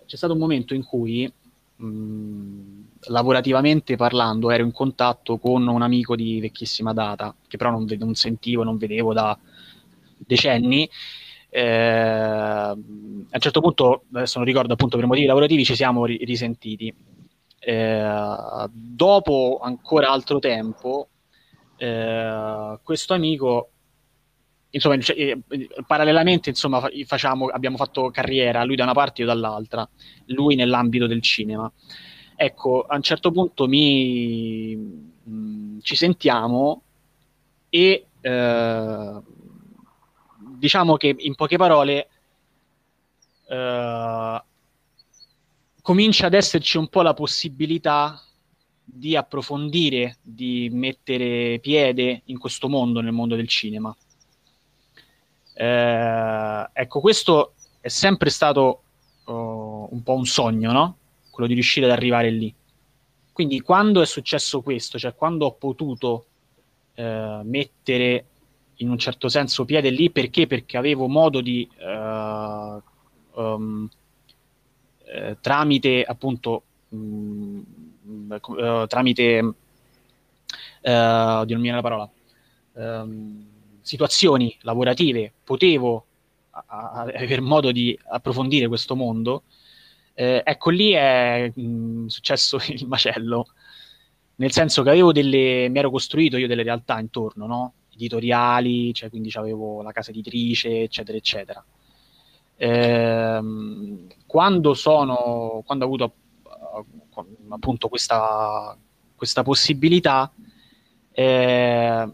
c'è stato un momento in cui, mh, lavorativamente parlando, ero in contatto con un amico di vecchissima data, che però non, non sentivo, non vedevo da decenni. Eh, a un certo punto, adesso non ricordo appunto per motivi lavorativi, ci siamo ri- risentiti eh, dopo ancora altro tempo, eh, questo amico, insomma, cioè, eh, parallelamente, insomma, facciamo, abbiamo fatto carriera, lui da una parte e io dall'altra, lui nell'ambito del cinema. Ecco, a un certo punto mi, mh, mm, ci sentiamo e eh, diciamo che in poche parole Uh, comincia ad esserci un po' la possibilità di approfondire, di mettere piede in questo mondo, nel mondo del cinema. Eh, ecco, questo è sempre stato oh, un po' un sogno, no? Quello di riuscire ad arrivare lì. Quindi quando è successo questo, cioè quando ho potuto eh, mettere in un certo senso piede lì, perché? Perché avevo modo di uh, um, eh, tramite appunto mh, mm, uh, tramite uh, non mi viene la parola um, situazioni lavorative potevo avere modo di approfondire questo mondo eh, ecco lì è mh, mm, successo *laughs* il macello nel senso che avevo delle mi ero costruito io delle realtà intorno no? editoriali cioè quindi avevo la casa editrice eccetera eccetera Ehm, quando, sono, quando ho avuto uh, appunto questa, questa possibilità, eh,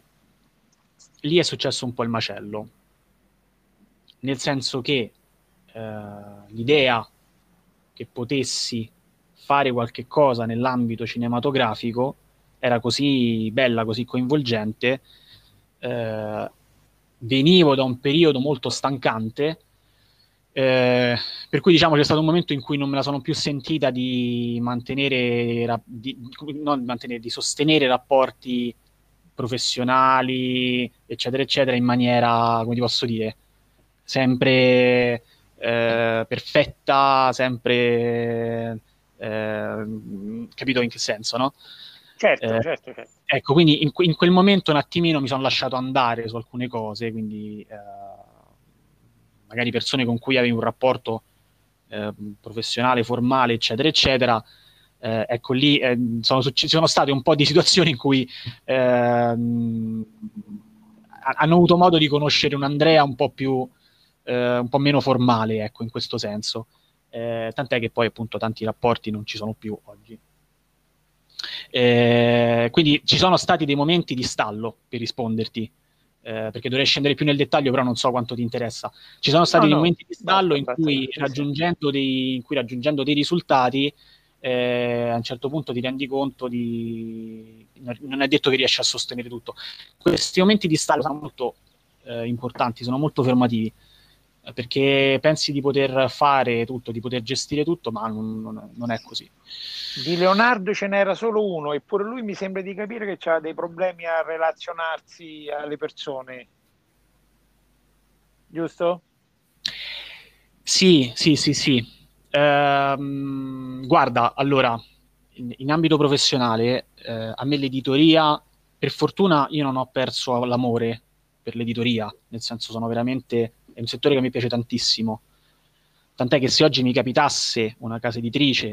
lì è successo un po' il macello, nel senso che eh, l'idea che potessi fare qualche cosa nell'ambito cinematografico era così bella, così coinvolgente, eh, venivo da un periodo molto stancante eh, per cui diciamo c'è stato un momento in cui non me la sono più sentita di mantenere, di, non mantenere, di sostenere rapporti professionali, eccetera, eccetera, in maniera, come ti posso dire, sempre eh, perfetta, sempre eh, capito in che senso, no? Certo, eh, certo, certo. Ecco, quindi in, in, quel momento un attimino mi sono lasciato andare su alcune cose, quindi eh, magari persone con cui avevi un rapporto eh, professionale, formale, eccetera, eccetera, eh, ecco lì eh, sono, ci sono state un po' di situazioni in cui ehm, hanno avuto modo di conoscere un Andrea un po' più eh, un po' meno formale, ecco, in questo senso. Eh, tant'è che poi appunto tanti rapporti non ci sono più oggi. Eh, quindi ci sono stati dei momenti di stallo per risponderti eh, perché dovrei scendere più nel dettaglio, però non so quanto ti interessa. Ci sono stati no, dei no, momenti di stallo in, cui raggiungendo dei, in cui raggiungendo dei risultati eh, a un certo punto ti rendi conto di... non è detto che riesci a sostenere tutto. Questi momenti di stallo sono molto eh, importanti, sono molto fermativi perché pensi di poter fare tutto, di poter gestire tutto, ma non, non, non è così. Di Leonardo ce n'era solo uno, eppure lui mi sembra di capire che ha dei problemi a relazionarsi alle persone. Giusto? Sì, sì, sì, sì. Ehm, guarda, allora, in, in ambito professionale, eh, a me l'editoria, per fortuna io non ho perso l'amore per l'editoria, nel senso sono veramente è un settore che mi piace tantissimo. Tant'è che se oggi mi capitasse una casa editrice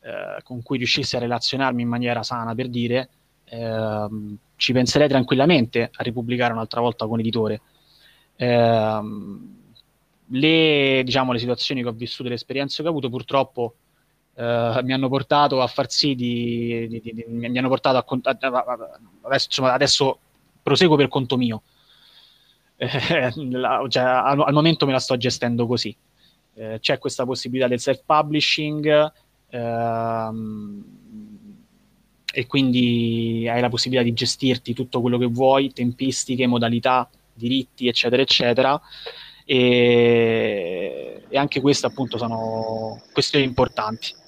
eh, con cui riuscissi a relazionarmi in maniera sana, per dire, eh, ci penserei tranquillamente a ripubblicare un'altra volta con editore. Eh, le, diciamo, le situazioni che ho vissuto, le esperienze che ho avuto, purtroppo eh, mi hanno portato a far sì di, di, di, di mi hanno portato a, a adesso, insomma, adesso proseguo per conto mio. *laughs* La, cioè, al, al, momento me la sto gestendo così. Eh, c'è questa possibilità del self-publishing ehm, e quindi hai la possibilità di gestirti tutto quello che vuoi, tempistiche, modalità, diritti, eccetera, eccetera. E, e anche queste appunto sono questioni importanti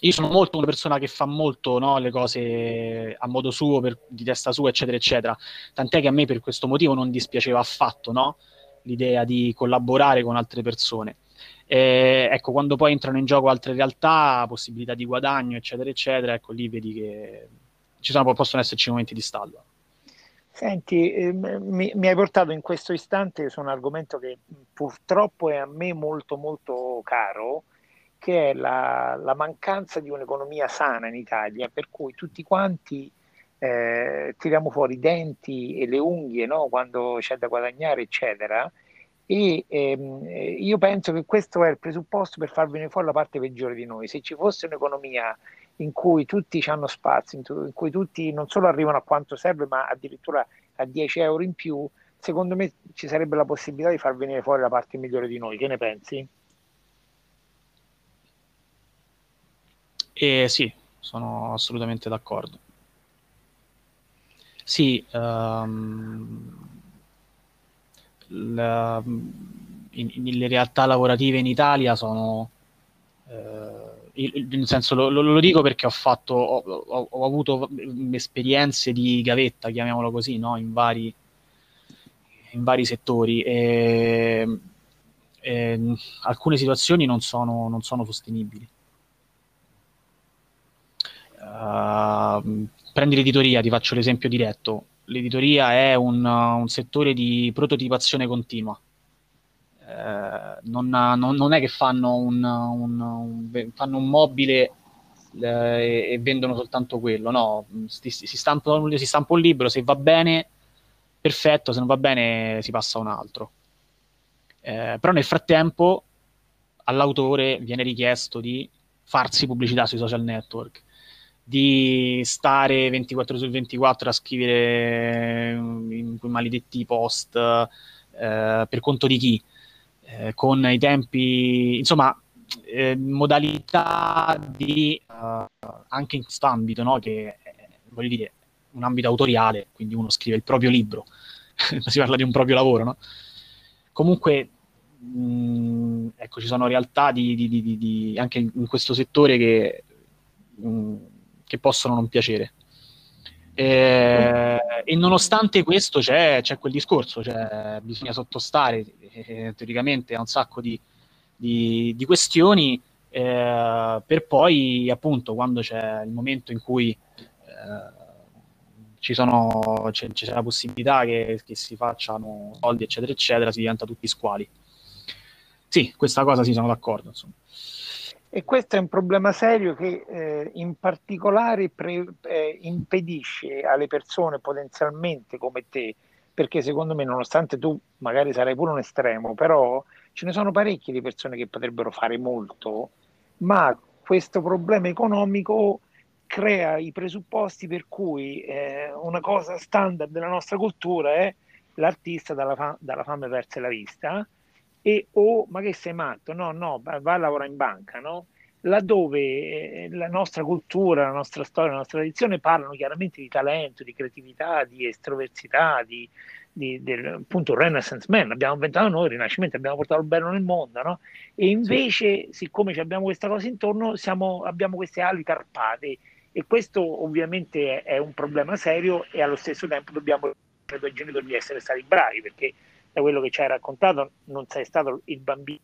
io sono molto una persona che fa molto no, le cose a modo suo, per, di testa sua, eccetera, eccetera. Tant'è che a me per questo motivo non dispiaceva affatto no? l'idea di collaborare con altre persone. E, ecco, quando poi entrano in gioco altre realtà, possibilità di guadagno, eccetera, eccetera, ecco lì vedi che ci sono, possono esserci momenti di stallo. Senti, eh, mi, mi, hai portato in questo istante su un argomento che purtroppo è a me molto molto caro, che è la, la, mancanza di un'economia sana in Italia, per cui tutti quanti eh, tiriamo fuori i denti e le unghie no? quando c'è da guadagnare, eccetera. E ehm, io penso che questo è il presupposto per far venire fuori la parte peggiore di noi. Se ci fosse un'economia in cui tutti hanno spazio, in cui tutti non solo arrivano a quanto serve, ma addirittura a 10 euro in più, secondo me ci sarebbe la possibilità di far venire fuori la parte migliore di noi. Che ne pensi? E sì, sono assolutamente d'accordo. Sì, um, la, in, in, le realtà lavorative in Italia sono, eh, nel senso lo, lo, lo, dico perché ho fatto, ho, ho, ho, avuto esperienze di gavetta, chiamiamolo così, no? in, vari, in vari settori e, e alcune situazioni non sono, non sono sostenibili. Uh, prendi l'editoria, ti faccio l'esempio diretto. L'editoria è un, un settore di prototipazione continua. Uh, non, non, non, è che fanno un, un, fanno un mobile uh, e, vendono soltanto quello, no, si, si, stampa, si stampa un libro, se va bene, perfetto, se non va bene si passa a un altro. Eh, però nel frattempo all'autore viene richiesto di farsi pubblicità sui social network di stare 24 ore su 24 a scrivere in quei maledetti post eh, per conto di chi, eh, con i tempi, insomma, eh, modalità di uh, anche in questo ambito, no? che voglio dire, un ambito autoriale, quindi uno scrive il proprio libro, *laughs* si parla di un proprio lavoro, no? Comunque, mh, ecco, ci sono realtà di, di, di, anche in questo settore che mh, che possono non piacere. E, e nonostante questo c'è, c'è, quel discorso, cioè bisogna sottostare eh, teoricamente a un sacco di, di, di questioni eh, per poi appunto quando c'è il momento in cui eh, ci sono, c'è, c'è, la possibilità che, che, si facciano soldi eccetera eccetera si diventa tutti squali. Sì questa cosa sì sono d'accordo insomma. E questo è un problema serio che eh, in particolare pre- eh, impedisce alle persone potenzialmente come te, perché secondo me, nonostante tu magari sarai pure un estremo, però ce ne sono parecchie di persone che potrebbero fare molto, ma questo problema economico crea i presupposti per cui eh, una cosa standard della nostra cultura è l'artista dalla, fa- dalla fame verso la vista e o ma che sei matto? No, no, va a lavorare in banca, no? Laddove eh, la nostra cultura, la nostra storia, la nostra tradizione parlano chiaramente di talento, di creatività, di estroversità, di, di, del appunto Renaissance Man, abbiamo inventato noi il Rinascimento, abbiamo portato il bello nel mondo, no? E invece, sì. siccome abbiamo questa cosa intorno, siamo, abbiamo queste ali carpate e questo ovviamente è, è un problema serio e allo stesso tempo dobbiamo ai tuoi genitori di essere stati bravi perché da quello che ci hai raccontato, non sei stato il bambino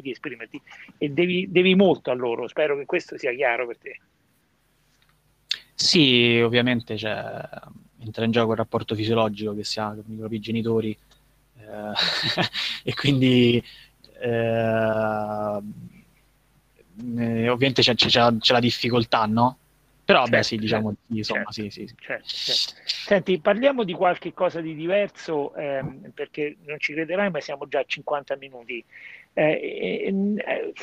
di esprimerti e devi, devi molto a loro. Spero che questo sia chiaro per te. Sì, ovviamente cioè, entra in gioco il rapporto fisiologico che si ha con i propri genitori eh, *laughs* e quindi eh, eh, ovviamente c'è, c'è, c'è, la difficoltà, no? Però certo, beh, sì, diciamo, certo, insomma, certo, sì, sì, sì. Certo, certo. Senti, parliamo di qualche cosa di diverso, ehm, perché non ci crederai, ma siamo già a 50 minuti. Eh, eh,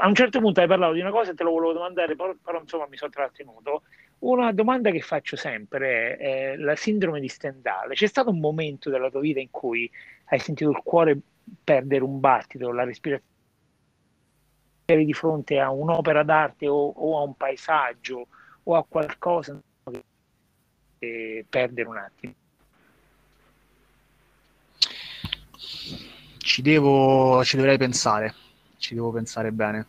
a un certo punto hai parlato di una cosa e te lo volevo domandare, però, però insomma mi sono trattenuto. Una domanda che faccio sempre è, la sindrome di Stendhal. C'è stato un momento della tua vita in cui hai sentito il cuore perdere un battito, la respirazione eri di fronte a un'opera d'arte o, o, a un paesaggio o a qualcosa che perdere un attimo. Ci devo, ci dovrei pensare, ci devo pensare bene.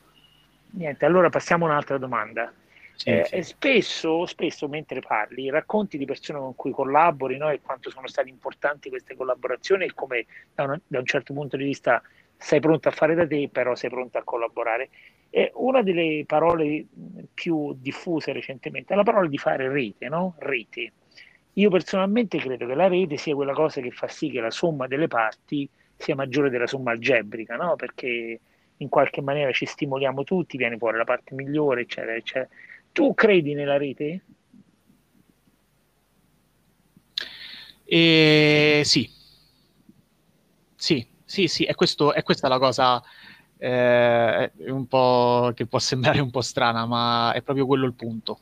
Niente, allora passiamo a un'altra domanda. Sì, eh, sì. Spesso, spesso mentre parli racconti di persone con cui collabori no? e quanto sono state importanti queste collaborazioni e come da, una, da un certo punto di vista sei pronto a fare da te, però sei pronto a collaborare. E una delle parole più diffuse recentemente è la parola di fare rete, no? Rete. Io personalmente credo che la rete sia quella cosa che fa sì che la somma delle parti sia maggiore della somma algebrica, no? Perché in qualche maniera ci stimoliamo tutti, viene fuori la parte migliore, eccetera, eccetera. Tu credi nella rete? Eh, sì, sì, sì, sì, è, questo, è questa la cosa eh, un po' che può sembrare un po' strana, ma è proprio quello il punto.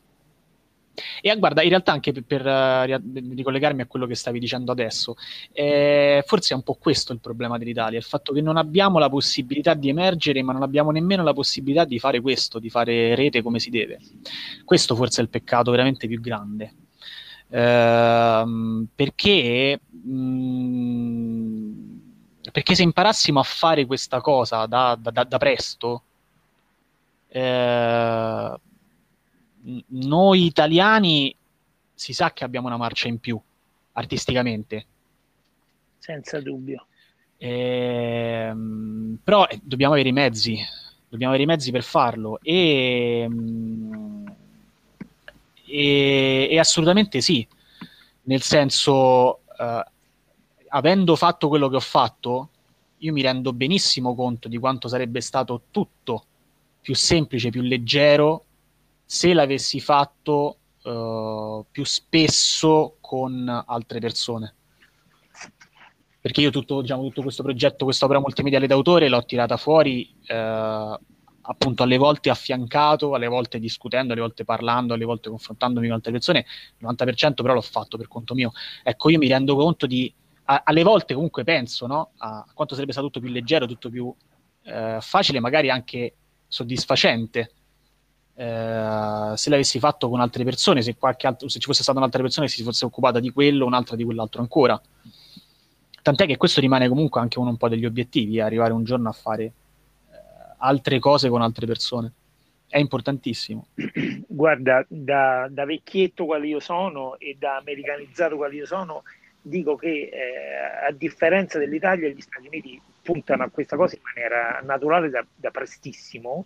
E guarda, in realtà anche per, per uh, ricollegarmi a quello che stavi dicendo adesso, eh, forse è un po' questo il problema dell'Italia, il fatto che non abbiamo la possibilità di emergere, ma non abbiamo nemmeno la possibilità di fare questo, di fare rete come si deve. Questo forse è il peccato veramente più grande. Eh, perché mh, mm, perché se imparassimo a fare questa cosa da, da, da presto, eh, noi italiani si sa che abbiamo una marcia in più artisticamente. Senza dubbio. Eh, però eh, dobbiamo avere i mezzi, dobbiamo avere i mezzi per farlo e, e, e assolutamente sì, nel senso eh, avendo fatto quello che ho fatto, io mi rendo benissimo conto di quanto sarebbe stato tutto più semplice, più leggero se l'avessi fatto uh, più spesso con altre persone. Perché io tutto, diciamo, tutto questo progetto, questa opera multimediale d'autore l'ho tirata fuori uh, appunto alle volte affiancato, alle volte discutendo, alle volte parlando, alle volte confrontandomi con altre persone, il 90% però l'ho fatto per conto mio. Ecco, io mi rendo conto di a, alle volte comunque penso no? a quanto sarebbe stato tutto più leggero, tutto più eh, facile, magari anche soddisfacente. Eh, se l'avessi fatto con altre persone, se, altro, se ci fosse stata un'altra persona che si fosse occupata di quello, un'altra di quell'altro ancora. Tant'è che questo rimane comunque anche uno un po' degli obiettivi, arrivare un giorno a fare eh, altre cose con altre persone. È importantissimo. *clears throat* Guarda, da, da vecchietto quale io sono e da americanizzato quale io sono, dico che eh, a differenza dell'Italia gli Stati Uniti puntano a questa cosa in maniera naturale da, da prestissimo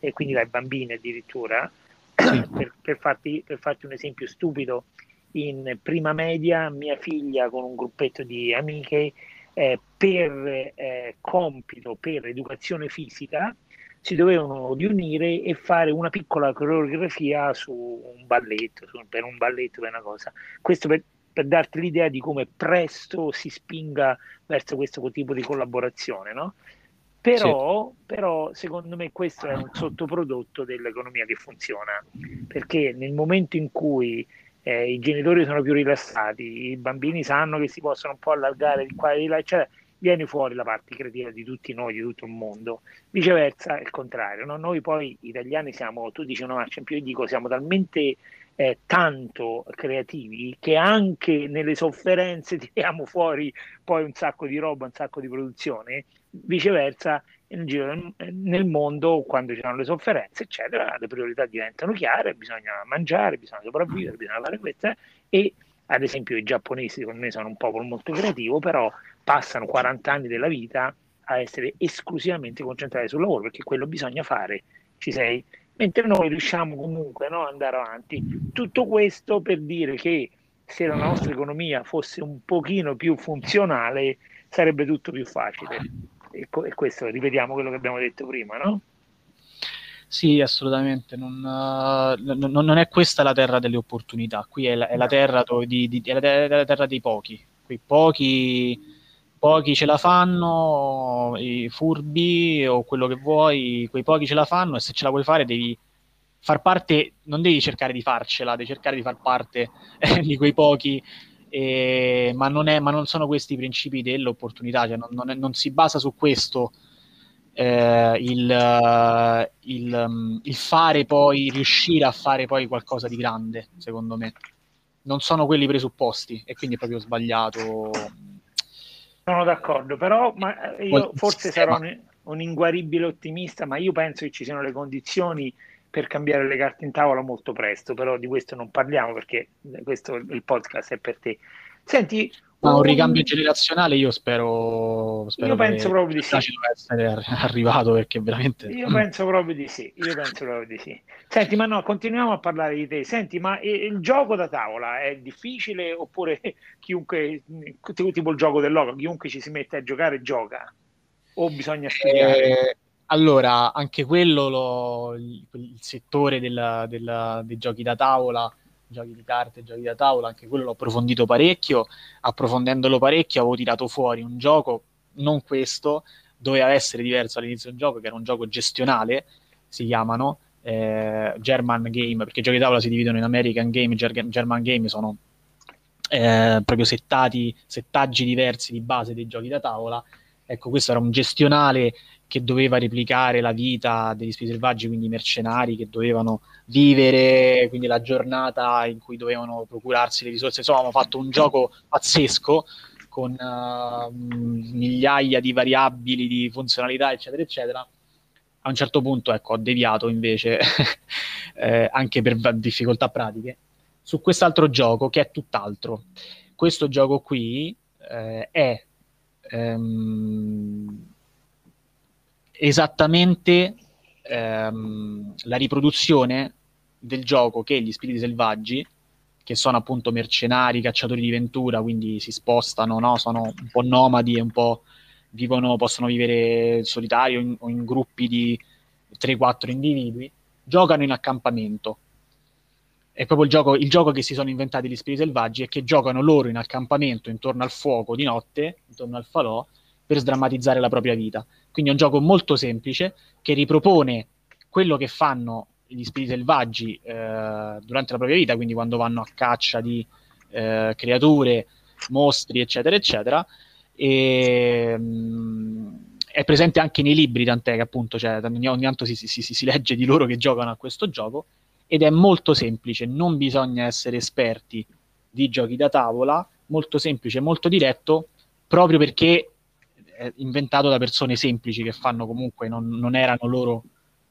e quindi dai bambini addirittura sì. *coughs* per, per, farti, per, farti, un esempio stupido in prima media mia figlia con un gruppetto di amiche eh, per eh, compito per educazione fisica si dovevano riunire e fare una piccola coreografia su un balletto, su, per un balletto, per una cosa. Questo per, per darti l'idea di come presto si spinga verso questo tipo di collaborazione, no? Però, sì. però, secondo me questo è un sottoprodotto dell'economia che funziona, perché nel momento in cui eh, i genitori sono più rilassati, i bambini sanno che si possono un po' allargare di qua e di là, eccetera, viene fuori la parte creativa di tutti noi, di tutto il mondo. Viceversa è il contrario, no? noi poi italiani siamo, tu dici una marcia in più, io dico siamo talmente eh, tanto creativi che anche nelle sofferenze *laughs* tiriamo fuori poi un sacco di roba, un sacco di produzione, viceversa in giro nel, mondo quando ci sono le sofferenze eccetera le priorità diventano chiare, bisogna mangiare, bisogna sopravvivere, bisogna fare questo e ad esempio i giapponesi con me sono un popolo molto creativo però passano 40 anni della vita a essere esclusivamente concentrati sul lavoro perché quello bisogna fare, ci sei mentre noi riusciamo comunque ad andare avanti. Tutto questo per dire che se la nostra economia fosse un pochino più funzionale sarebbe tutto più facile. E, questo ripetiamo quello che abbiamo detto prima, no? Sì, assolutamente. Non, uh, non, non, è questa la terra delle opportunità, qui è la, è la, terra, di, di, è la, la terra dei pochi. Qui pochi pochi ce la fanno, i furbi o quello che vuoi, quei pochi ce la fanno e se ce la vuoi fare devi far parte, non devi cercare di farcela, devi cercare di far parte eh, *laughs* di quei pochi, eh, ma, non è, ma, non sono questi i principi dell'opportunità, cioè non, non, è, non si basa su questo eh, il, il, il fare poi, riuscire a fare poi qualcosa di grande, secondo me. Non sono quelli presupposti e quindi è proprio sbagliato sono d'accordo, però ma eh, io forse sarò un, un inguaribile ottimista, ma io penso che ci siano le condizioni per cambiare le carte in tavola molto presto, però di questo non parliamo perché questo il podcast è per te. Senti, ma un ricambio generazionale io spero, spero io penso proprio di sì. Essere arrivato perché veramente io penso proprio di sì io penso proprio di sì. Senti ma no continuiamo a parlare di te. Senti ma il gioco da tavola è difficile oppure *laughs* chiunque tipo il gioco del logo chiunque ci si mette a giocare gioca? O bisogna studiare? Eh, allora anche quello lo, il, il settore della, della, dei giochi da tavola giochi di carte, giochi da tavola, anche quello l'ho approfondito parecchio, approfondendolo parecchio avevo tirato fuori un gioco, non questo, doveva essere diverso all'inizio del gioco, che era un gioco gestionale, si chiamano, eh, German Game, perché i giochi di tavola si dividono in American Game, Ger- German Game sono eh, proprio settati, settaggi diversi di base dei giochi da tavola. Ecco, questo era un gestionale che doveva replicare la vita degli spiriti selvaggi, quindi mercenari che dovevano vivere, quindi la giornata in cui dovevano procurarsi le risorse. Insomma, abbiamo fatto un gioco pazzesco con uh, migliaia di variabili, di funzionalità, eccetera, eccetera. A un certo punto, ecco, ho deviato invece, *laughs* eh, anche per difficoltà pratiche, su quest'altro gioco che è tutt'altro. Questo gioco qui eh, è... Um, esattamente ehm, la riproduzione del gioco che gli spiriti selvaggi, che sono appunto mercenari, cacciatori di ventura, quindi si spostano, no? sono un po' nomadi e un po' vivono, possono vivere solitario in, o in gruppi di 3-4 individui, giocano in accampamento. È proprio il gioco, il gioco che si sono inventati gli spiriti selvaggi è che giocano loro in accampamento intorno al fuoco di notte, intorno al falò, per sdrammatizzare la propria vita. Quindi è un gioco molto semplice che ripropone quello che fanno gli spiriti selvaggi eh, durante la propria vita, quindi quando vanno a caccia di eh, creature, mostri, eccetera, eccetera. E, mh, mm, è presente anche nei libri, tant'è che appunto cioè, ogni, ogni tanto si, si, si, si legge di loro che giocano a questo gioco ed è molto semplice, non bisogna essere esperti di giochi da tavola, molto semplice, molto diretto, proprio perché inventato da persone semplici che fanno comunque, non, non erano loro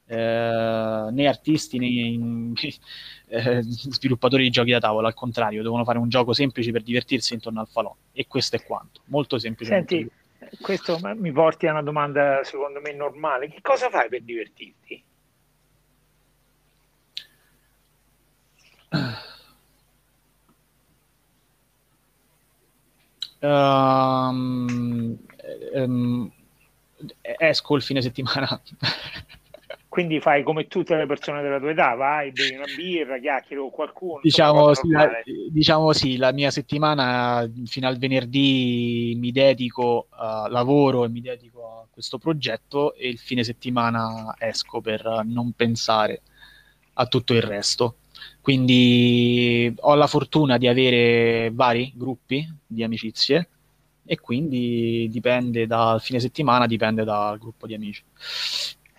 eh, né artisti né in, *laughs* eh, sviluppatori di giochi da tavola, al contrario, devono fare un gioco semplice per divertirsi intorno al falò e questo è quanto, molto semplice. Senti, questo mi porti a una domanda secondo me normale, che cosa fai per divertirti? Um, um, esco il fine settimana. *laughs* Quindi fai come tutte le persone della tua età, vai, bevi una birra, chiacchieri con qualcuno. Diciamo sì, la, diciamo sì, la mia settimana fino al venerdì mi dedico a lavoro e mi dedico a questo progetto e il fine settimana esco per non pensare a tutto il resto. Quindi ho la fortuna di avere vari gruppi di amicizie e quindi dipende dal fine settimana, dipende dal gruppo di amici.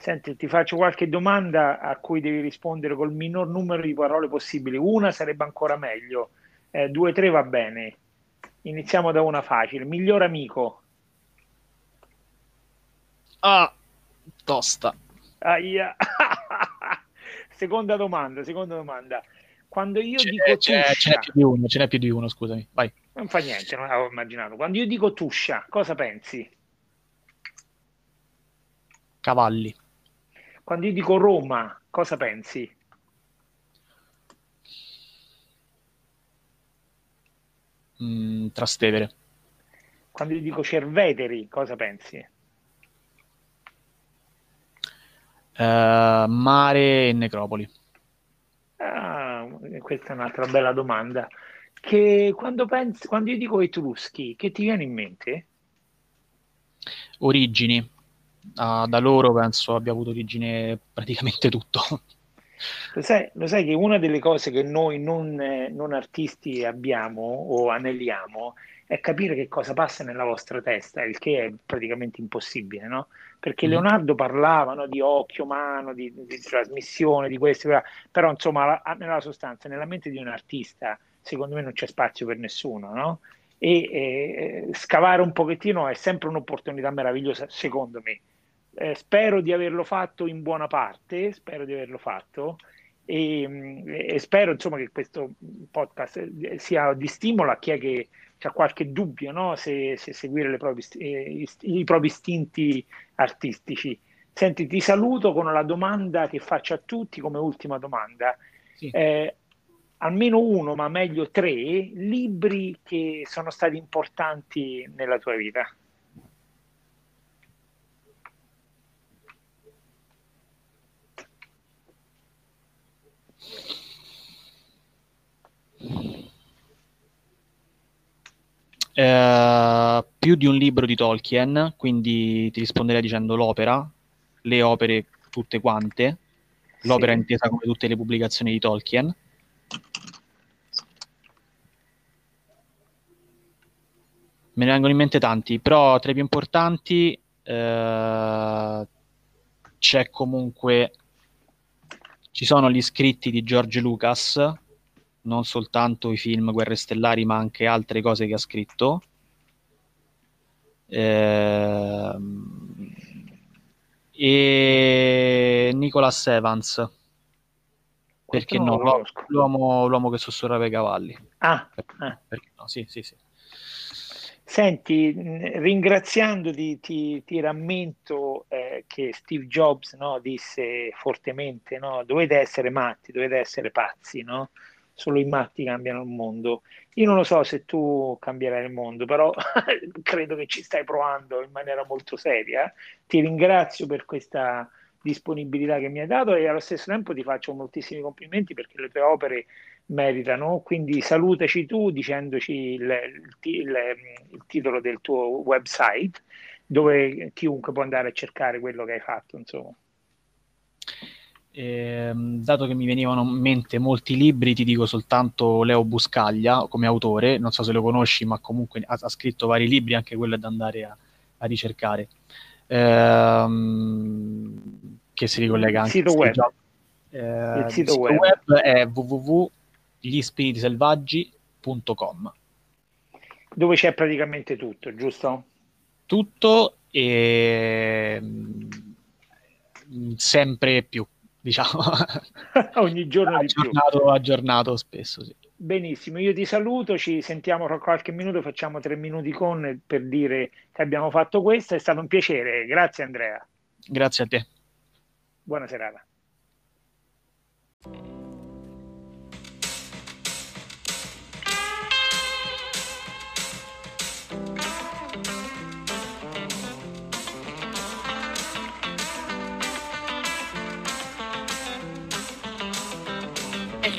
Senti, ti faccio qualche domanda a cui devi rispondere col minor numero di parole possibili. Una sarebbe ancora meglio, eh, due, tre va bene. Iniziamo da una facile. Miglior amico? Ah, tosta. Aia. *laughs* seconda domanda, seconda domanda. Quando io c'è, dico c'è, tuscia... ce n'è più di uno, ce n'è più di uno, scusami, vai. Non fa niente, non avevo immaginato. Quando io dico tuscia, cosa pensi? Cavalli. Quando io dico Roma, cosa pensi? Mm, Trastevere. Quando io dico Cerveteri, cosa pensi? Uh, mare e necropoli. Ah, questa è un'altra bella domanda. Che quando, pensi, quando io dico Etruschi, che ti viene in mente? Origini. Uh, da loro penso abbia avuto origine praticamente tutto. Lo sai, lo sai, che una delle cose che noi non, eh, non, artisti abbiamo o aneliamo è capire che cosa passa nella vostra testa, il che è praticamente impossibile, no? Perché mm. Leonardo parlava no, di occhio, mano, di, di, trasmissione, di questo, però insomma la, nella sostanza, nella mente di un artista, secondo me non c'è spazio per nessuno, no? E eh, scavare un pochettino è sempre un'opportunità meravigliosa, secondo me. Eh, spero di averlo fatto in buona parte, spero di averlo fatto e, e spero insomma che questo podcast sia di stimolo a chi è che c'è qualche dubbio no? se, se, seguire proprie, eh, i propri istinti artistici. Senti, ti saluto con la domanda che faccio a tutti come ultima domanda. Sì. Eh, almeno uno, ma meglio tre, libri che sono stati importanti nella tua vita. Eh, più di un libro di Tolkien, quindi ti risponderei dicendo l'opera, le opere tutte quante, l'opera sì. intesa come tutte le pubblicazioni di Tolkien. Me ne vengono in mente tanti, però tra i più importanti eh, c'è comunque ci sono gli scritti di George Lucas non soltanto i film Guerre Stellari, ma anche altre cose che ha scritto. Eh, e Nicholas Evans. Perché no? L'uomo, l'uomo, che sussurrava i cavalli. Ah, ah. perché no? Sì, sì, sì. Senti, ringraziandoti ti, ti rammento eh, che Steve Jobs no, disse fortemente, no, dovete essere matti, dovete essere pazzi, no? solo i matti cambiano il mondo. Io non lo so se tu cambierai il mondo, però *laughs* credo che ci stai provando in maniera molto seria. Ti ringrazio per questa disponibilità che mi hai dato e allo stesso tempo ti faccio moltissimi complimenti perché le tue opere meritano. Quindi salutaci tu dicendoci il, il, il, il titolo del tuo website dove chiunque può andare a cercare quello che hai fatto, insomma. Eh, dato che mi venivano in mente molti libri, ti dico soltanto Leo Buscaglia come autore, non so se lo conosci, ma comunque ha, ha scritto vari libri, anche quello è da andare a, a ricercare. Eh, che si ricollega anche al sito web. Eh, il sito, il sito web. web è www.glispiritiselvaggi.com dove c'è praticamente tutto, giusto? Tutto e sempre più diciamo. *laughs* Ogni giorno aggiornato, di più. Aggiornato spesso, sì. Benissimo, io ti saluto, ci sentiamo tra qualche minuto, facciamo tre minuti con per dire che abbiamo fatto questo, è stato un piacere, grazie Andrea. Grazie a te. Buona serata.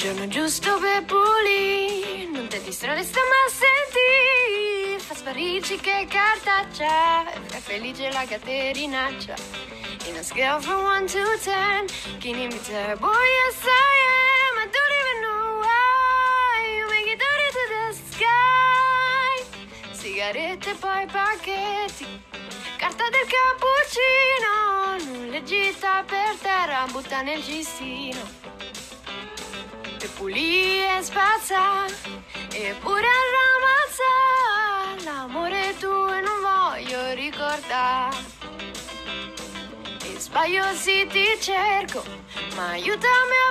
Giorno giusto per pulire, non ti distrarre, sta ma senti, fa sparirci che cartaccia, fa felice la caterinaccia. In a scale from 1 to 10, can you be there? Boy, yes I am, I don't even know why, you make it dirty to the sky. Sigarette poi pacchetti, carta del cappuccino, non le gita per terra, butta nel cestino e pulì e spazza e pure ramazza l'amore tuo non voglio ricordare e sbaglio sì ti cerco ma aiutami a